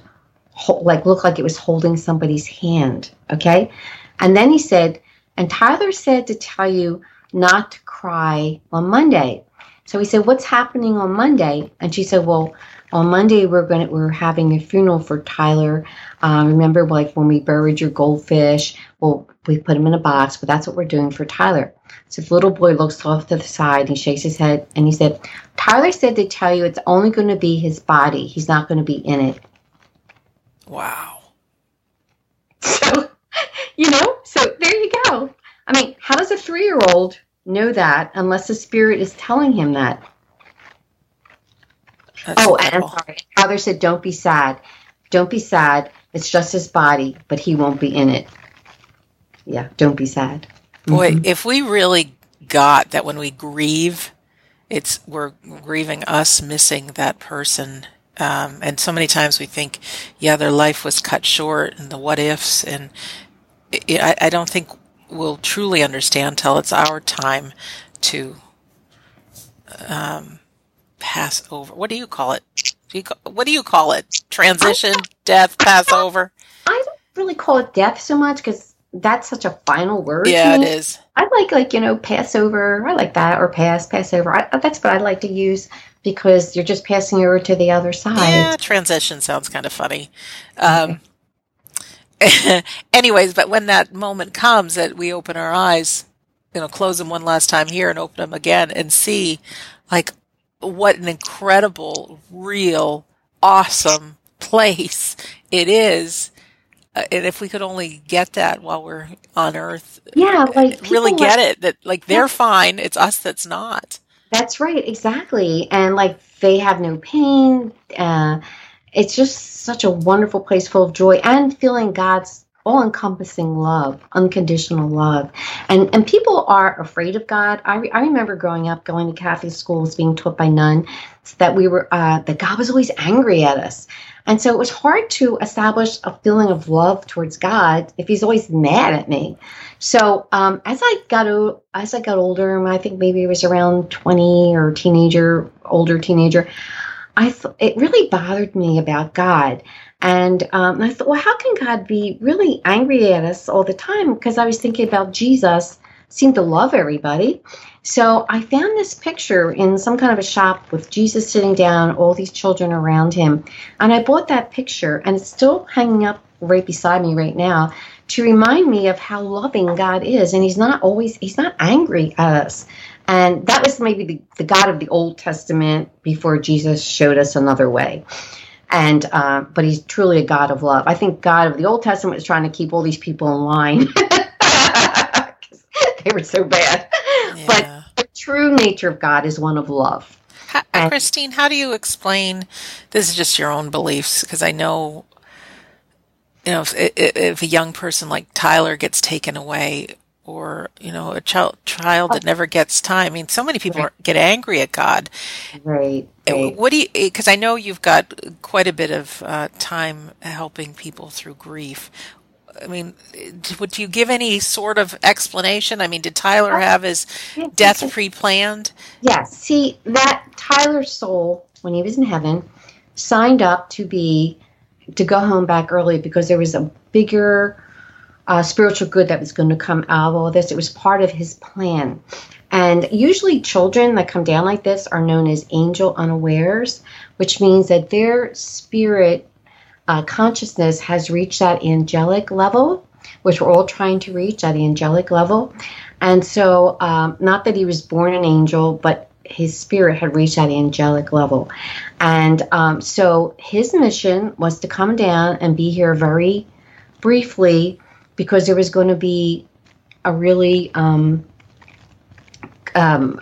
Speaker 2: like, look like it was holding somebody's hand. Okay. And then he said, And Tyler said to tell you not to cry on Monday. So he said, What's happening on Monday? And she said, Well, on Monday we're going to, we're having a funeral for Tyler. Um, remember, like when we buried your goldfish, well, we put him in a box, but that's what we're doing for Tyler. So the little boy looks off to the side, he shakes his head, and he said, Tyler said to tell you it's only going to be his body. He's not going to be in it.
Speaker 1: Wow.
Speaker 2: So, you know, so there you go. I mean, how does a three year old know that unless the spirit is telling him that? That's oh, and I'm sorry. Father said, "Don't be sad. Don't be sad. It's just his body, but he won't be in it." Yeah, don't be sad.
Speaker 1: Boy, mm-hmm. if we really got that when we grieve, it's we're grieving us missing that person. Um, and so many times we think, yeah, their life was cut short, and the what ifs, and it, I, I don't think we'll truly understand till it's our time to um, pass over. What do you call it? Do you call, what do you call it? Transition, death, Passover.
Speaker 2: I don't really call it death so much because that's such a final word.
Speaker 1: Yeah, it is.
Speaker 2: I like like you know Passover. I like that or pass Passover. I, that's what I like to use because you're just passing over to the other side.
Speaker 1: Yeah, transition sounds kind of funny. Um, anyways, but when that moment comes that we open our eyes, you know, close them one last time here and open them again and see, like, what an incredible, real, awesome place it is. Uh, and if we could only get that while we're on Earth,
Speaker 2: yeah, like
Speaker 1: really get it that like they're yeah. fine. It's us that's not.
Speaker 2: That's right, exactly. And like they have no pain. Uh, it's just such a wonderful place full of joy and feeling God's all encompassing love, unconditional love. And and people are afraid of God. I, re- I remember growing up, going to Catholic schools, being taught by nuns that we were uh, that God was always angry at us. And so it was hard to establish a feeling of love towards God if He's always mad at me. So um, as I got as I got older, I think maybe it was around twenty or teenager, older teenager. I th- it really bothered me about God. And um, I thought, well, how can God be really angry at us all the time? Because I was thinking about Jesus seemed to love everybody. So I found this picture in some kind of a shop with Jesus sitting down, all these children around him. And I bought that picture, and it's still hanging up right beside me right now to remind me of how loving God is. And He's not always, He's not angry at us. And that was maybe the, the God of the Old Testament before Jesus showed us another way. And, uh, but He's truly a God of love. I think God of the Old Testament is trying to keep all these people in line. they were so bad. Yeah. But the true nature of God is one of love.
Speaker 1: How, and, Christine, how do you explain this is just your own beliefs? Because I know you know, if, if a young person like Tyler gets taken away, or you know, a child child that never gets time. I mean, so many people right. get angry at God.
Speaker 2: Right. right.
Speaker 1: What do you? Because I know you've got quite a bit of uh, time helping people through grief. I mean, would you give any sort of explanation? I mean, did Tyler have his death pre-planned?
Speaker 2: Yes. See, that Tyler's soul, when he was in heaven, signed up to be to go home back early because there was a bigger uh, spiritual good that was going to come out of all this. It was part of his plan. And usually, children that come down like this are known as angel unawares, which means that their spirit uh, consciousness has reached that angelic level, which we're all trying to reach that angelic level. And so, um, not that he was born an angel, but his spirit had reached that angelic level. And um, so his mission was to come down and be here very briefly because there was going to be a really um, um,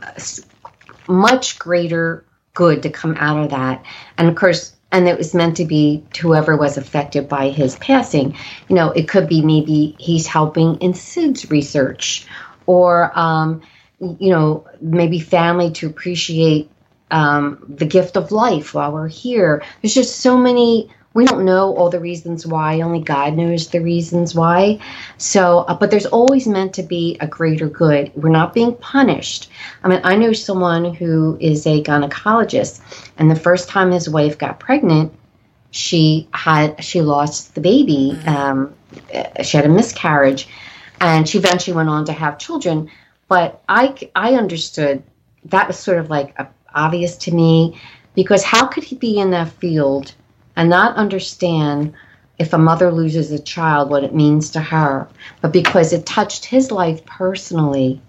Speaker 2: much greater good to come out of that. And of course, and it was meant to be whoever was affected by his passing. You know, it could be maybe he's helping in SIDS research or um, you know, maybe family to appreciate um, the gift of life while we're here. There's just so many. We don't know all the reasons why. Only God knows the reasons why. So, uh, but there's always meant to be a greater good. We're not being punished. I mean, I know someone who is a gynecologist, and the first time his wife got pregnant, she had she lost the baby. Mm-hmm. Um, she had a miscarriage, and she eventually went on to have children but I, I understood that was sort of like a, obvious to me because how could he be in that field and not understand if a mother loses a child what it means to her but because it touched his life personally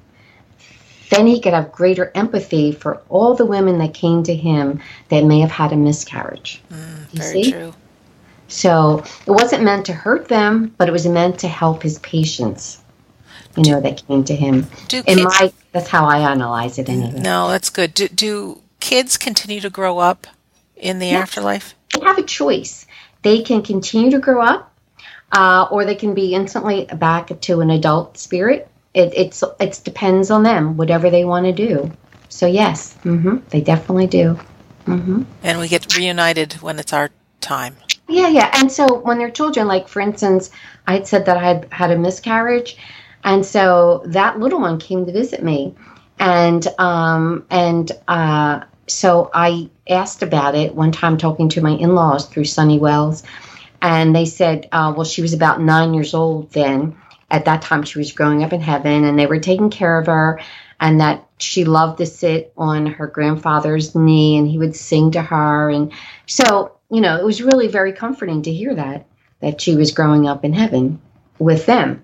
Speaker 2: then he could have greater empathy for all the women that came to him that may have had a miscarriage
Speaker 1: mm, you very see? true
Speaker 2: so it wasn't meant to hurt them but it was meant to help his patients you know, that came to him. Do In kids, my, that's how I analyze it anyway.
Speaker 1: No, that's good. Do, do kids continue to grow up in the afterlife?
Speaker 2: They have a choice. They can continue to grow up, uh, or they can be instantly back to an adult spirit. It it's it depends on them, whatever they want to do. So yes, mm-hmm, they definitely do. Mm-hmm.
Speaker 1: And we get reunited when it's our time.
Speaker 2: Yeah, yeah. And so when they're children, like for instance, I had said that I had had a miscarriage, and so that little one came to visit me, and um, and uh, so I asked about it one time, talking to my in-laws through Sunny Wells, and they said, uh, well, she was about nine years old then. At that time, she was growing up in heaven, and they were taking care of her, and that she loved to sit on her grandfather's knee, and he would sing to her, and so you know, it was really very comforting to hear that that she was growing up in heaven with them.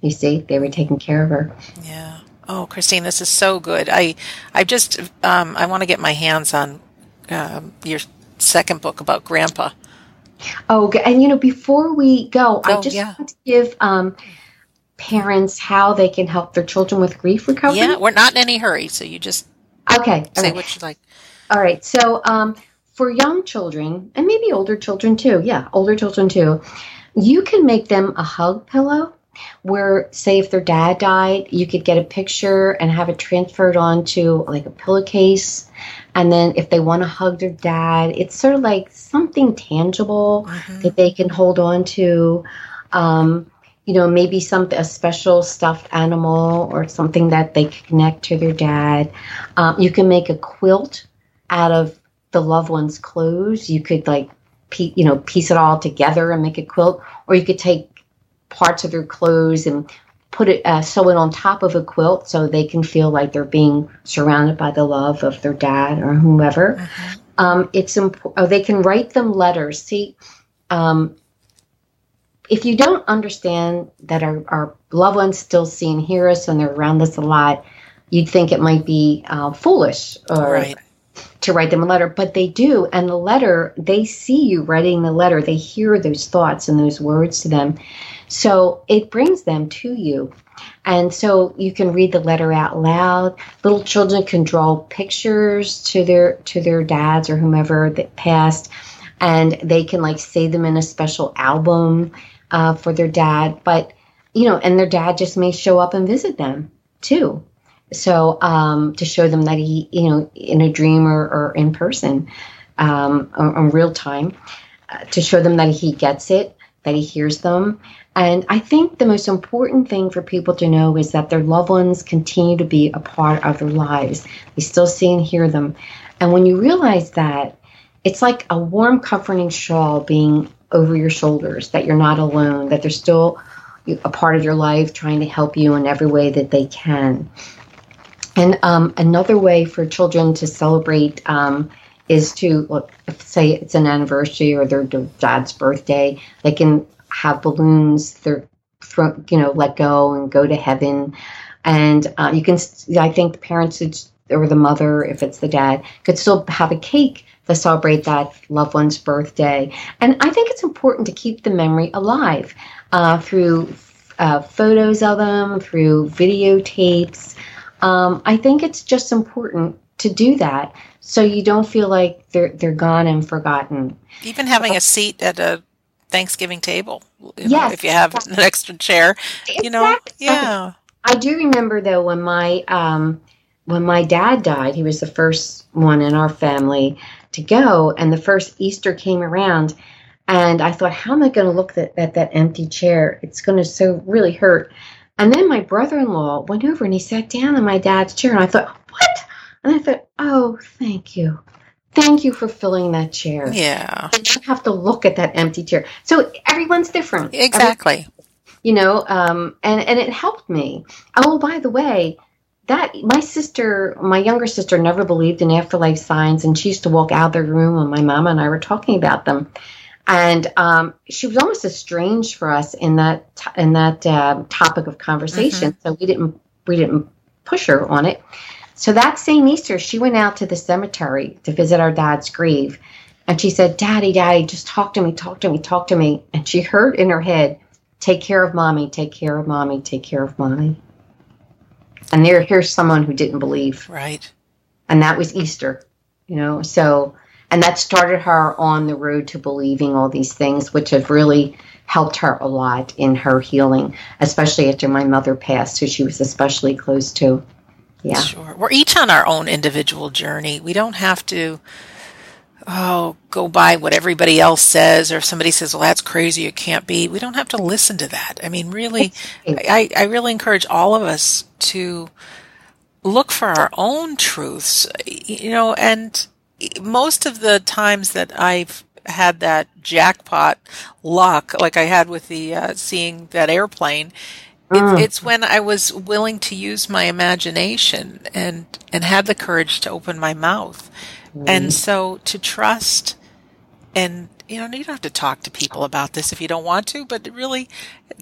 Speaker 2: You see, they were taking care of her.
Speaker 1: Yeah. Oh, Christine, this is so good. I, I just, um, I want to get my hands on um, your second book about Grandpa.
Speaker 2: Oh, and you know, before we go, oh, I just yeah. want to give um, parents how they can help their children with grief recovery.
Speaker 1: Yeah, we're not in any hurry, so you just
Speaker 2: okay.
Speaker 1: Say
Speaker 2: right.
Speaker 1: what you like.
Speaker 2: All right. So, um, for young children and maybe older children too, yeah, older children too, you can make them a hug pillow where say if their dad died you could get a picture and have it transferred onto like a pillowcase. And then if they want to hug their dad it's sort of like something tangible mm-hmm. that they can hold on to. Um, you know maybe some a special stuffed animal or something that they connect to their dad. Um, you can make a quilt out of the loved one's clothes. You could like you know piece it all together and make a quilt. Or you could take parts of their clothes and put it uh, sew it on top of a quilt so they can feel like they're being surrounded by the love of their dad or whomever. Mm-hmm. Um, it's important. Oh, they can write them letters. See, um, if you don't understand that our, our loved ones still see and hear us and they're around us a lot, you'd think it might be uh, foolish or right. to write them a letter, but they do. And the letter, they see you writing the letter, they hear those thoughts and those words to them. So it brings them to you. And so you can read the letter out loud. Little children can draw pictures to their to their dads or whomever that passed, and they can like save them in a special album uh, for their dad. But you know, and their dad just may show up and visit them too. So um, to show them that he, you know, in a dream or, or in person, um, in real time, uh, to show them that he gets it, that he hears them. And I think the most important thing for people to know is that their loved ones continue to be a part of their lives. They still see and hear them. And when you realize that, it's like a warm, comforting shawl being over your shoulders, that you're not alone, that they're still a part of your life trying to help you in every way that they can. And um, another way for children to celebrate um, is to, say it's an anniversary or their, their dad's birthday, they can have balloons, they're, you know, let go and go to heaven. And uh, you can, I think the parents or the mother, if it's the dad, could still have a cake to celebrate that loved one's birthday. And I think it's important to keep the memory alive uh, through uh, photos of them, through videotapes. Um, I think it's just important to do that so you don't feel like they're they're gone and forgotten.
Speaker 1: Even having a seat at a Thanksgiving table, you yes, know, if you have exactly. an extra chair, exactly. you know, yeah.
Speaker 2: I do remember though when my um, when my dad died, he was the first one in our family to go, and the first Easter came around, and I thought, how am I going to look at, at that empty chair? It's going to so really hurt. And then my brother-in-law went over and he sat down in my dad's chair, and I thought? And I thought, oh, thank you. Thank you for filling that chair.
Speaker 1: Yeah.
Speaker 2: I don't have to look at that empty chair. So everyone's different.
Speaker 1: Exactly. Every,
Speaker 2: you know, um, and, and it helped me. Oh, by the way, that my sister, my younger sister, never believed in afterlife signs, and she used to walk out of the room when my mama and I were talking about them. And um, she was almost estranged for us in that in that uh, topic of conversation. Mm-hmm. So we didn't we didn't push her on it. So that same Easter, she went out to the cemetery to visit our dad's grave. And she said, Daddy, Daddy, just talk to me, talk to me, talk to me. And she heard in her head, Take care of mommy, take care of mommy, take care of mommy. And there, here's someone who didn't believe.
Speaker 1: Right.
Speaker 2: And that was Easter, you know. So, and that started her on the road to believing all these things, which have really helped her a lot in her healing, especially after my mother passed, who she was especially close to. Yeah.
Speaker 1: Sure. We're each on our own individual journey. We don't have to oh, go by what everybody else says, or if somebody says, well, that's crazy, it can't be. We don't have to listen to that. I mean, really, I, I really encourage all of us to look for our own truths, you know, and most of the times that I've had that jackpot luck, like I had with the uh, seeing that airplane, Mm. it's when I was willing to use my imagination and and had the courage to open my mouth, mm. and so to trust, and you know you don't have to talk to people about this if you don't want to, but really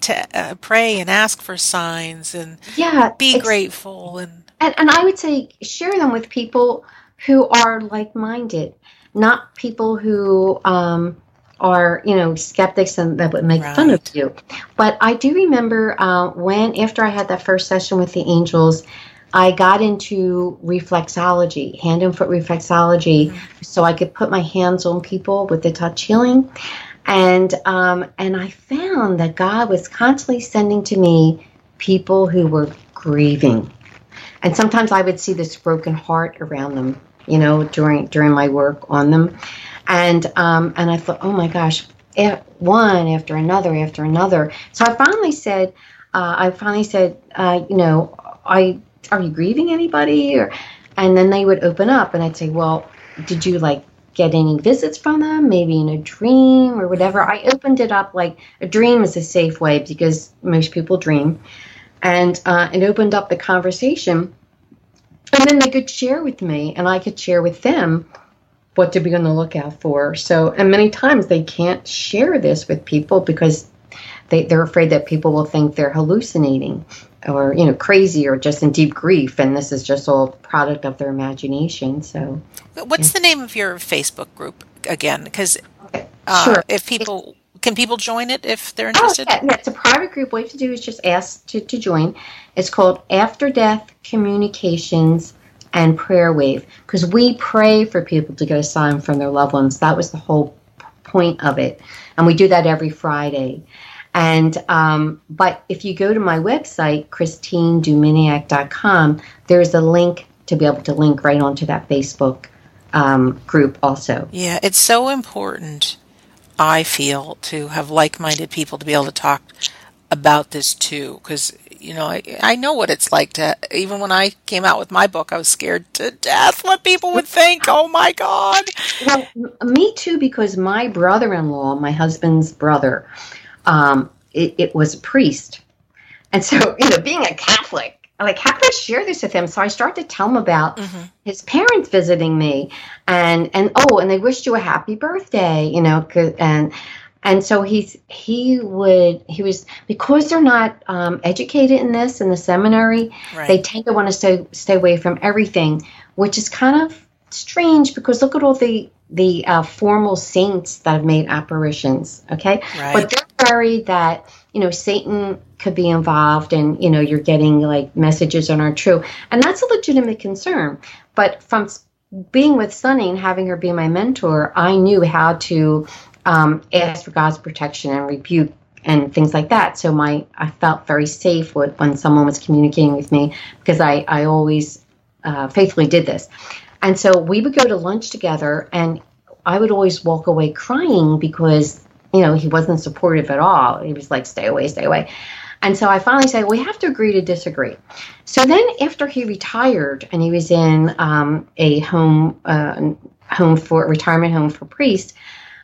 Speaker 1: to uh, pray and ask for signs and
Speaker 2: yeah,
Speaker 1: be grateful and,
Speaker 2: and and I would say share them with people who are like minded, not people who um, are you know skeptics and that would make right. fun of you but i do remember uh, when after i had that first session with the angels i got into reflexology hand and foot reflexology mm-hmm. so i could put my hands on people with the touch healing and um, and i found that god was constantly sending to me people who were grieving and sometimes i would see this broken heart around them you know during during my work on them and um, and I thought, oh my gosh, one after another after another. So I finally said, uh, I finally said, uh, you know, I are you grieving anybody? Or and then they would open up, and I'd say, well, did you like get any visits from them? Maybe in a dream or whatever. I opened it up like a dream is a safe way because most people dream, and uh, it opened up the conversation. And then they could share with me, and I could share with them what to be on the lookout for. So, and many times they can't share this with people because they, they're afraid that people will think they're hallucinating or you know crazy or just in deep grief and this is just all product of their imagination so
Speaker 1: what's yeah. the name of your facebook group again because uh, sure. if people can people join it if they're interested
Speaker 2: oh, yeah, yeah, it's a private group what you have to do is just ask to, to join it's called after death communications and prayer wave because we pray for people to get a sign from their loved ones that was the whole point of it and we do that every friday and um, but if you go to my website, ChristineDuminiak.com, there's a link to be able to link right onto that Facebook um, group also.
Speaker 1: Yeah, it's so important, I feel, to have like minded people to be able to talk about this too. Because, you know, I, I know what it's like to, even when I came out with my book, I was scared to death what people would think. Oh my God.
Speaker 2: Well, me too, because my brother in law, my husband's brother, um, it, it, was a priest. And so, you know, being a Catholic, like, how could I share this with him? So I started to tell him about mm-hmm. his parents visiting me, and and oh, and they wished you a happy birthday, you know, and and so he's he would he was because they're not um, educated in this in the seminary, right. they tend to want to stay stay away from everything, which is kind of strange because look at all the the uh, formal saints that have made apparitions. Okay, right. but they're worried that you know Satan could be involved, and you know you're getting like messages that aren't true, and that's a legitimate concern. But from being with Sunny and having her be my mentor, I knew how to um, ask for God's protection and rebuke and things like that. So my I felt very safe with, when someone was communicating with me because I I always uh, faithfully did this. And so we would go to lunch together, and I would always walk away crying because, you know, he wasn't supportive at all. He was like, stay away, stay away. And so I finally said, we have to agree to disagree. So then after he retired and he was in um, a home, uh, home for retirement home for priests,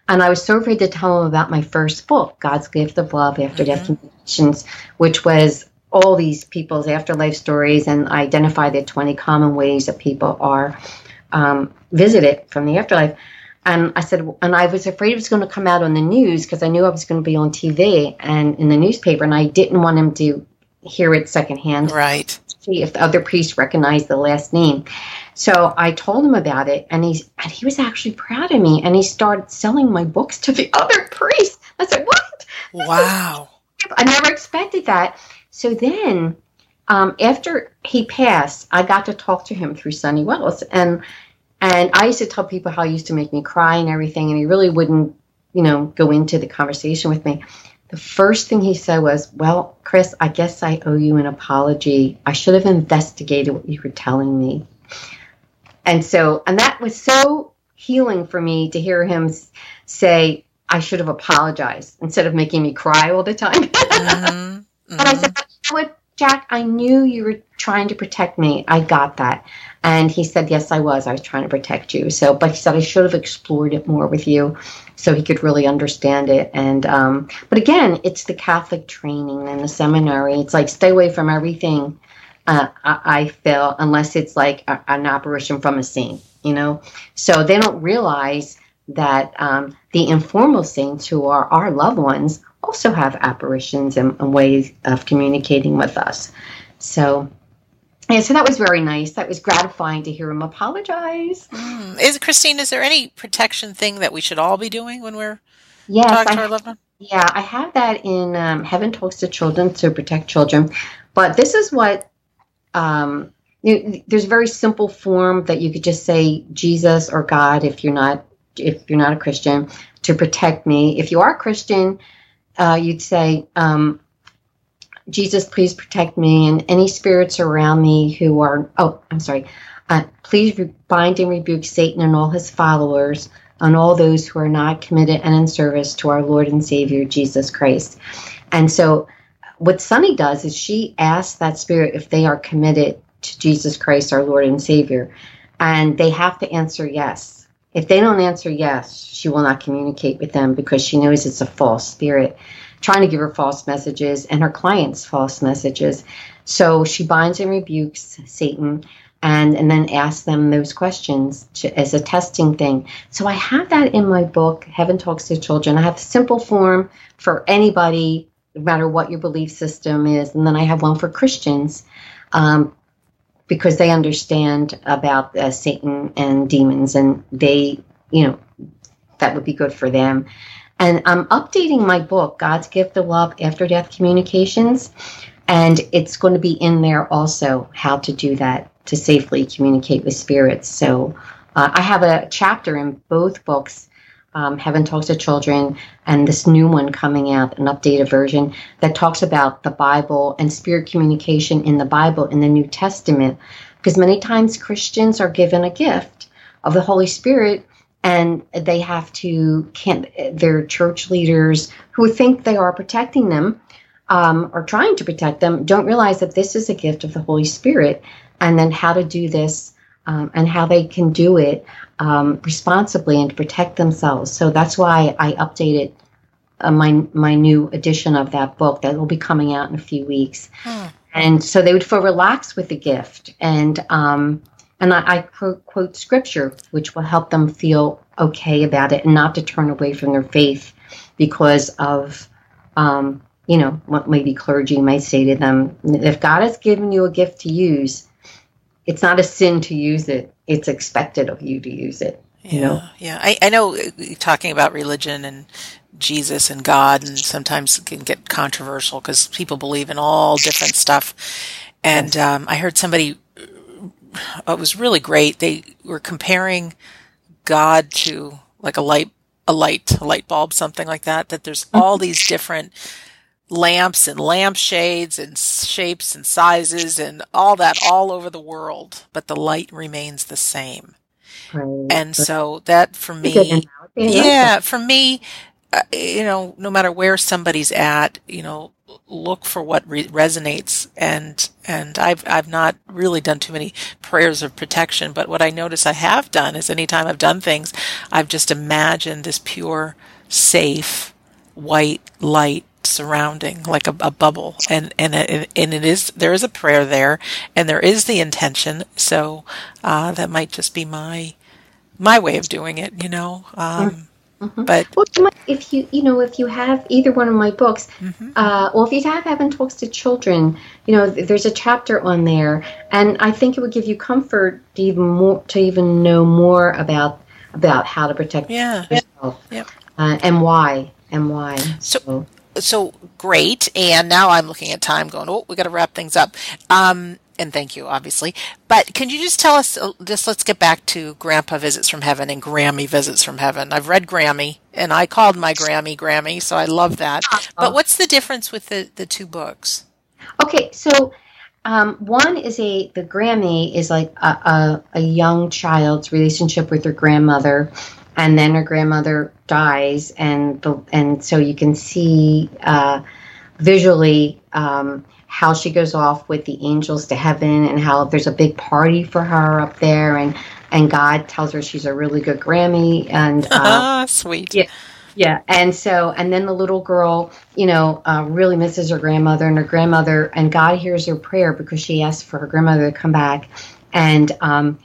Speaker 2: and I was so afraid to tell him about my first book, God's Gift of Love After Death mm-hmm. Communications, which was all these people's afterlife stories and identify the 20 common ways that people are um, visited from the afterlife. And I said, and I was afraid it was going to come out on the news because I knew I was going to be on TV and in the newspaper, and I didn't want him to hear it secondhand.
Speaker 1: Right.
Speaker 2: See if the other priest recognized the last name. So I told him about it, and he's and he was actually proud of me, and he started selling my books to the other priests. I said, "What?
Speaker 1: Wow!
Speaker 2: I never expected that." So then, um, after he passed, I got to talk to him through Sunny Wells, and and I used to tell people how he used to make me cry and everything, and he really wouldn't, you know, go into the conversation with me. The first thing he said was, Well, Chris, I guess I owe you an apology. I should have investigated what you were telling me. And so, and that was so healing for me to hear him say, I should have apologized instead of making me cry all the time. mm-hmm. Mm-hmm. And I said, what, Jack, I knew you were trying to protect me. I got that. And he said, Yes, I was. I was trying to protect you. So, but he said, I should have explored it more with you so he could really understand it. And, um, but again, it's the Catholic training and the seminary. It's like stay away from everything, uh, I, I, feel, unless it's like a, an apparition from a saint, you know? So they don't realize that um, the informal saints who are our loved ones also have apparitions and, and ways of communicating with us. So, yeah, so that was very nice. That was gratifying to hear him apologize.
Speaker 1: Mm. Is Christine? Is there any protection thing that we should all be doing when we're yes, talking I, to our loved one?
Speaker 2: Yeah, I have that in um, Heaven Talks to Children to protect children. But this is what um, you, there's a very simple form that you could just say Jesus or God if you're not if you're not a Christian to protect me. If you are a Christian, uh, you'd say um, Jesus, please protect me and any spirits around me who are, oh, I'm sorry. Uh, please bind and rebuke Satan and all his followers and all those who are not committed and in service to our Lord and Savior, Jesus Christ. And so, what Sunny does is she asks that spirit if they are committed to Jesus Christ, our Lord and Savior. And they have to answer yes. If they don't answer yes, she will not communicate with them because she knows it's a false spirit trying to give her false messages and her clients false messages. So she binds and rebukes Satan and, and then asks them those questions to, as a testing thing. So I have that in my book, Heaven Talks to Children. I have a simple form for anybody no matter what your belief system is. And then I have one for Christians um, because they understand about uh, Satan and demons, and they, you know, that would be good for them. And I'm updating my book, God's Gift of Love After Death Communications, and it's going to be in there also how to do that to safely communicate with spirits. So uh, I have a chapter in both books um, Heaven Talks to Children, and this new one coming out, an updated version that talks about the Bible and spirit communication in the Bible in the New Testament. Because many times Christians are given a gift of the Holy Spirit and they have to, can't, their church leaders who think they are protecting them um, or trying to protect them don't realize that this is a gift of the Holy Spirit and then how to do this um, and how they can do it um, responsibly and protect themselves. So that's why I updated uh, my my new edition of that book that will be coming out in a few weeks. And so they would feel relaxed with the gift, and um, and I, I quote, scripture, which will help them feel okay about it and not to turn away from their faith because of um, you know what maybe clergy might say to them. If God has given you a gift to use, it's not a sin to use it. It's expected of you to use it. You know?
Speaker 1: yeah. I, I know uh, talking about religion and Jesus and God, and sometimes can get controversial because people believe in all different stuff. And um, I heard somebody, it was really great. They were comparing God to like a light, a light, a light bulb, something like that. That there's all these different lamps and lampshades and shapes and sizes and all that all over the world, but the light remains the same. Right. And so that for me, yeah, for me, uh, you know, no matter where somebody's at, you know, look for what re- resonates. And and I've I've not really done too many prayers of protection. But what I notice I have done is anytime I've done things I've just imagined this pure safe white light surrounding like a, a bubble. And and and it is there is a prayer there and there is the intention. So uh, that might just be my my way of doing it you know? Um,
Speaker 2: mm-hmm. but well, if you you know if you have either one of my books mm-hmm. uh, well if you have heaven talks to children you know there's a chapter on there and i think it would give you comfort to even more to even know more about about how to protect
Speaker 1: yeah.
Speaker 2: yourself
Speaker 1: yep.
Speaker 2: Uh, and why and why
Speaker 1: so, so so great. And now I'm looking at time going, oh, we got to wrap things up. Um, and thank you, obviously. But can you just tell us, uh, just let's get back to Grandpa Visits from Heaven and Grammy Visits from Heaven. I've read Grammy and I called my Grammy Grammy, so I love that. Uh-huh. But what's the difference with the, the two books?
Speaker 2: Okay, so um, one is a, the Grammy is like a, a, a young child's relationship with their grandmother and then her grandmother dies, and the, and so you can see uh, visually um, how she goes off with the angels to heaven, and how there's a big party for her up there, and and God tells her she's a really good Grammy, and
Speaker 1: uh, sweet,
Speaker 2: yeah. Yeah, and so, and then the little girl, you know, uh, really misses her grandmother, and her grandmother, and God hears her prayer because she asked for her grandmother to come back and um,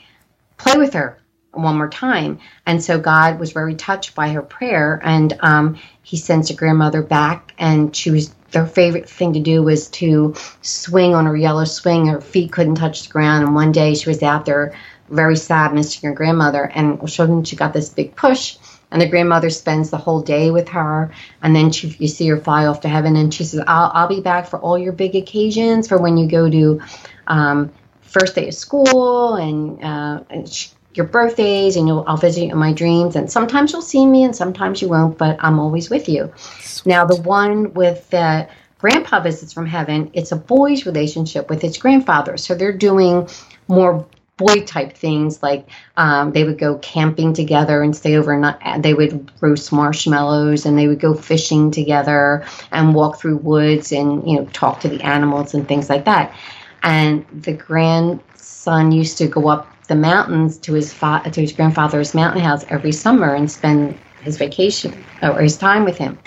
Speaker 2: play with her one more time. And so God was very touched by her prayer, and um, He sends her grandmother back. And she was their favorite thing to do was to swing on her yellow swing. Her feet couldn't touch the ground. And one day she was out there, very sad, missing her grandmother. And she got this big push. And the grandmother spends the whole day with her, and then she, you see her fly off to heaven. And she says, "I'll, I'll be back for all your big occasions, for when you go to um, first day of school, and, uh, and she, your birthdays and you'll, I'll visit you in my dreams. And sometimes you'll see me and sometimes you won't, but I'm always with you. Sweet. Now, the one with the grandpa visits from heaven, it's a boy's relationship with his grandfather. So they're doing more boy type things like um, they would go camping together and stay overnight. They would roast marshmallows and they would go fishing together and walk through woods and you know talk to the animals and things like that. And the grandson used to go up the mountains to his fa- to his grandfather's mountain house every summer and spend his vacation or his time with him.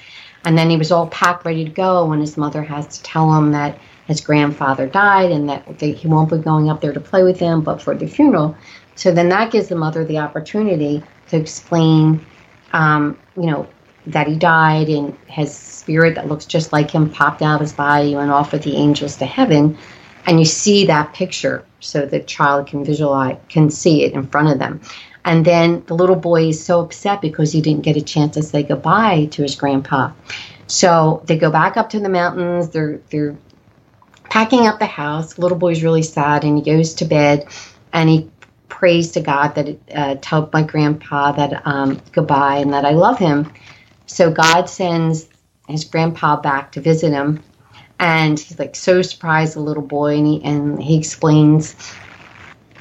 Speaker 2: And then he was all packed, ready to go when his mother has to tell him that his grandfather died and that they, he won't be going up there to play with him, but for the funeral. So then that gives the mother the opportunity to explain, um, you know, that he died and his spirit that looks just like him popped out of his body and off with the angels to heaven and you see that picture so the child can visualize can see it in front of them. And then the little boy is so upset because he didn't get a chance to say goodbye to his grandpa. So they go back up to the mountains. They're they're packing up the house. Little boy's really sad and he goes to bed and he prays to god that uh, tell my grandpa that um, goodbye and that i love him. So god sends his grandpa back to visit him and he's like so surprised, the little boy, and he and he explains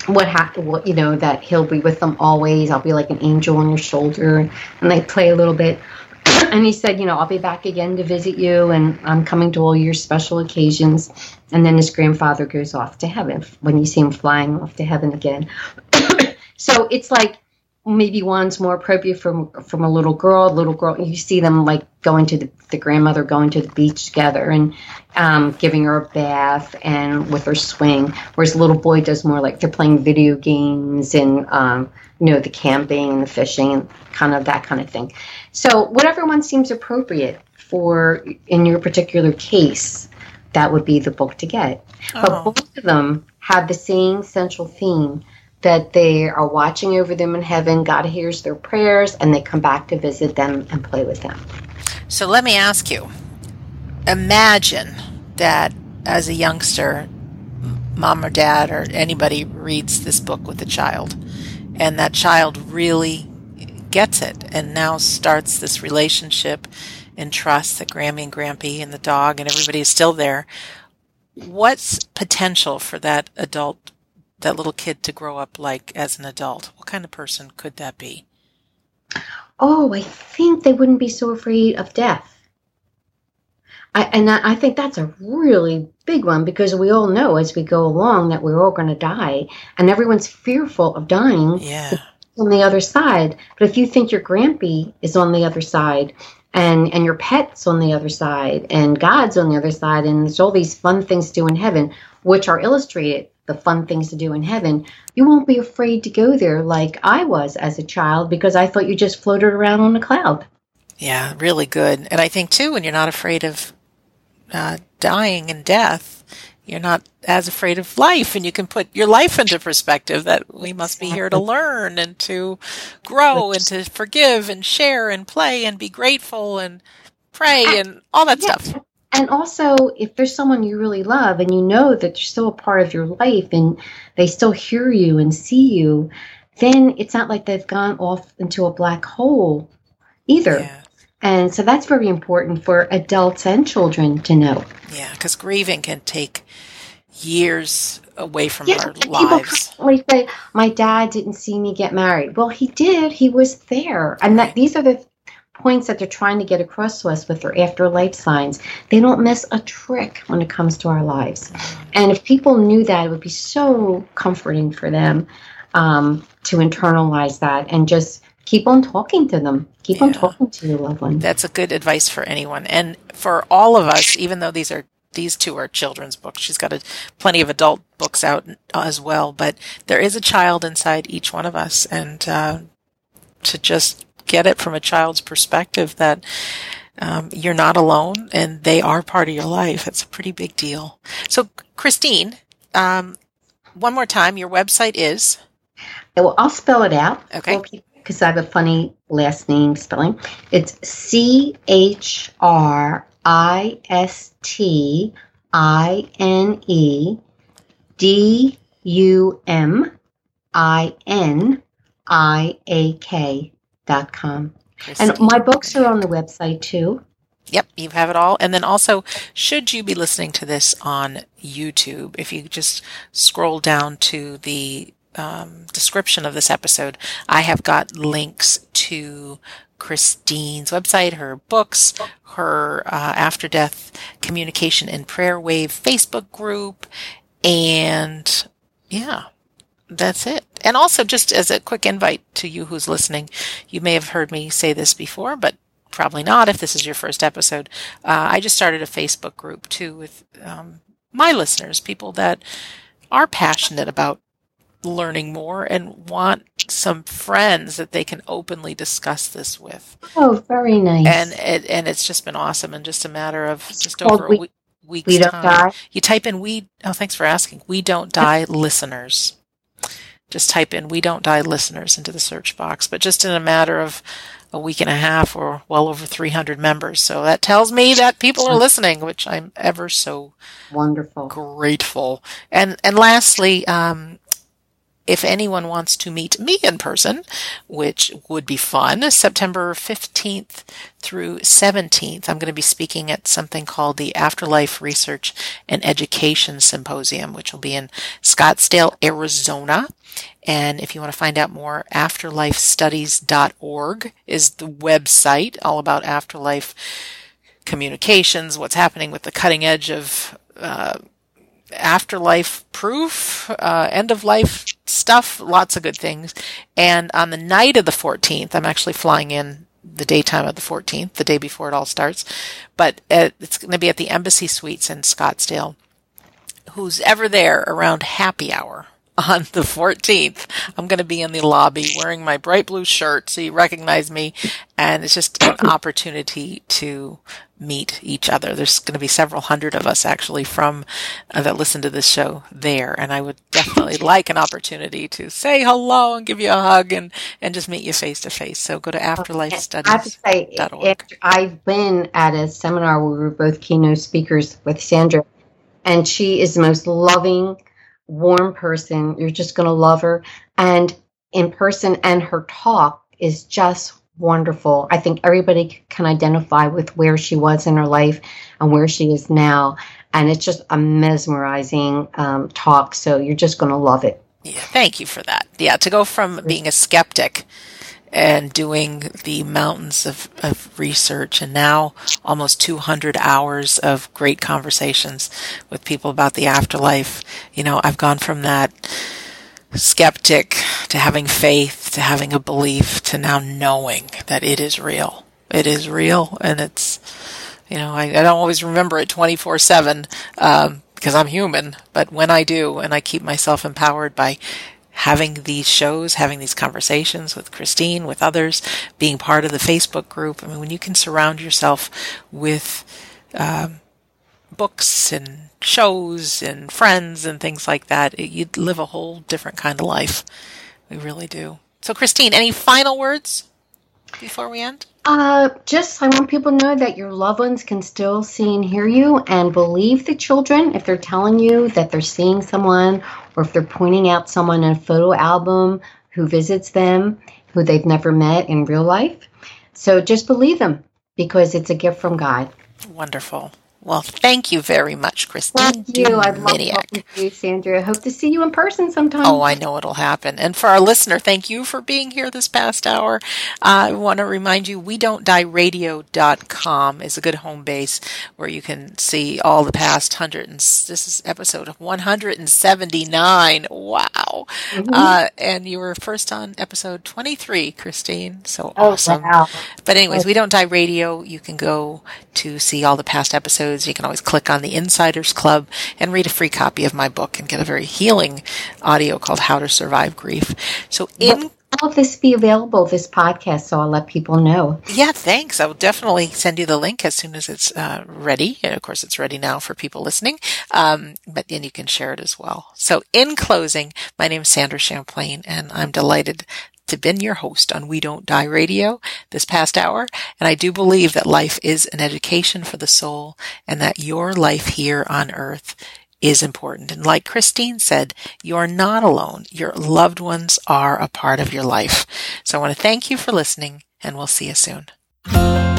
Speaker 2: what happened. What you know that he'll be with them always. I'll be like an angel on your shoulder, and they play a little bit. and he said, you know, I'll be back again to visit you, and I'm coming to all your special occasions. And then his grandfather goes off to heaven when you see him flying off to heaven again. so it's like maybe one's more appropriate from from a little girl. Little girl, you see them like going to the, the grandmother going to the beach together and um, giving her a bath and with her swing. Whereas little boy does more like they're playing video games and um, you know the camping and the fishing and kind of that kind of thing. So whatever one seems appropriate for in your particular case, that would be the book to get. Oh. But both of them have the same central theme that they are watching over them in heaven. God hears their prayers and they come back to visit them and play with them.
Speaker 1: So let me ask you imagine that as a youngster, mom or dad or anybody reads this book with a child, and that child really gets it and now starts this relationship and trust that Grammy and Grampy and the dog and everybody is still there. What's potential for that adult that little kid to grow up like as an adult? What kind of person could that be?
Speaker 2: Oh, I think they wouldn't be so afraid of death. I, and I think that's a really big one because we all know as we go along that we're all going to die, and everyone's fearful of dying
Speaker 1: yeah.
Speaker 2: on the other side. But if you think your grampy is on the other side, and and your pet's on the other side, and God's on the other side, and there's all these fun things to do in heaven, which are illustrated the fun things to do in heaven, you won't be afraid to go there like I was as a child because I thought you just floated around on a cloud.
Speaker 1: Yeah, really good. And I think too, when you're not afraid of uh, dying and death, you're not as afraid of life, and you can put your life into perspective. That we must be here to learn and to grow and to forgive and share and play and be grateful and pray and all that yeah. stuff
Speaker 2: and also if there's someone you really love and you know that they're still a part of your life and they still hear you and see you then it's not like they've gone off into a black hole either yeah. and so that's very important for adults and children to know
Speaker 1: yeah because grieving can take years away from yeah, our lives.
Speaker 2: People say, "My dad didn't see me get married." Well, he did. He was there, and that these are the points that they're trying to get across to us with their afterlife signs. They don't miss a trick when it comes to our lives. And if people knew that, it would be so comforting for them um, to internalize that and just keep on talking to them. Keep yeah. on talking to your loved one.
Speaker 1: That's a good advice for anyone. And for all of us, even though these are these two are children's books. She's got a, plenty of adult books out as well, but there is a child inside each one of us, and uh, to just get it from a child's perspective that um, you're not alone and they are part of your life. It's a pretty big deal. So, Christine, um, one more time, your website is?
Speaker 2: Well, I'll spell it out.
Speaker 1: Okay.
Speaker 2: Because I have a funny last name spelling. It's C H R I S T I N E D U M I N I A K com. And my books are on the website too.
Speaker 1: Yep, you have it all. And then also, should you be listening to this on YouTube, if you just scroll down to the um, description of this episode, I have got links to Christine's website, her books, her uh, after death communication and prayer wave Facebook group, and yeah, that's it. And also, just as a quick invite to you who's listening, you may have heard me say this before, but probably not if this is your first episode. Uh, I just started a Facebook group too with um, my listeners, people that are passionate about learning more and want some friends that they can openly discuss this with.
Speaker 2: Oh, very nice.
Speaker 1: And it, and it's just been awesome and just a matter of it's just over we, a week, week's
Speaker 2: we don't
Speaker 1: time.
Speaker 2: Die.
Speaker 1: You type in we oh thanks for asking. We don't die listeners. Just type in we don't die listeners into the search box. But just in a matter of a week and a half or well over 300 members. So that tells me that people are listening, which I'm ever so
Speaker 2: wonderful,
Speaker 1: grateful. And and lastly, um, if anyone wants to meet me in person, which would be fun, September 15th through 17th, I'm going to be speaking at something called the Afterlife Research and Education Symposium, which will be in Scottsdale, Arizona. And if you want to find out more, afterlifestudies.org is the website all about afterlife communications, what's happening with the cutting edge of uh, afterlife proof, uh, end of life stuff, lots of good things. And on the night of the 14th, I'm actually flying in the daytime of the 14th, the day before it all starts, but at, it's going to be at the Embassy Suites in Scottsdale. Who's ever there around happy hour on the 14th, I'm going to be in the lobby wearing my bright blue shirt so you recognize me. And it's just an opportunity to meet each other. There's going to be several hundred of us actually from uh, that listen to this show there. And I would definitely like an opportunity to say hello and give you a hug and, and just meet you face to face. So go to afterlifestudies.org. I have to say,
Speaker 2: after I've been at a seminar where we were both keynote speakers with Sandra, and she is the most loving, warm person. You're just going to love her. And in person, and her talk is just wonderful. I think everybody can identify with where she was in her life and where she is now. And it's just a mesmerizing um, talk. So you're just going to love it.
Speaker 1: Yeah, thank you for that. Yeah, to go from being a skeptic and doing the mountains of, of research and now almost 200 hours of great conversations with people about the afterlife. You know, I've gone from that skeptic to having faith to having a belief to now knowing that it is real. It is real and it's, you know, I, I don't always remember it 24 7 um, because I'm human, but when I do and I keep myself empowered by having these shows, having these conversations with Christine, with others, being part of the Facebook group. I mean, when you can surround yourself with um, books and shows and friends and things like that, it, you'd live a whole different kind of life. We really do. So, Christine, any final words before we end?
Speaker 2: Uh, just I want people to know that your loved ones can still see and hear you, and believe the children if they're telling you that they're seeing someone, or if they're pointing out someone in a photo album who visits them, who they've never met in real life. So just believe them because it's a gift from God.
Speaker 1: Wonderful. Well, thank you very much, Christine.
Speaker 2: Thank you. I'd love to you, Sandra. I hope to see you in person sometime.
Speaker 1: Oh, I know it'll happen. And for our listener, thank you for being here this past hour. Uh, I want to remind you, we don't die radio.com is a good home base where you can see all the past hundred and this is episode 179. Wow. Mm-hmm. Uh, and you were first on episode 23, Christine. So oh, awesome. Wow. But anyways, we don't die radio. You can go to see all the past episodes episodes. You can always click on the Insiders Club and read a free copy of my book and get a very healing audio called How to Survive Grief. So in
Speaker 2: will this be available, this podcast, so I'll let people know?
Speaker 1: Yeah, thanks. I will definitely send you the link as soon as it's uh, ready. And of course, it's ready now for people listening, um, but then you can share it as well. So in closing, my name is Sandra Champlain, and I'm delighted to been your host on We Don't Die Radio this past hour. And I do believe that life is an education for the soul and that your life here on earth is important. And like Christine said, you're not alone. Your loved ones are a part of your life. So I want to thank you for listening and we'll see you soon.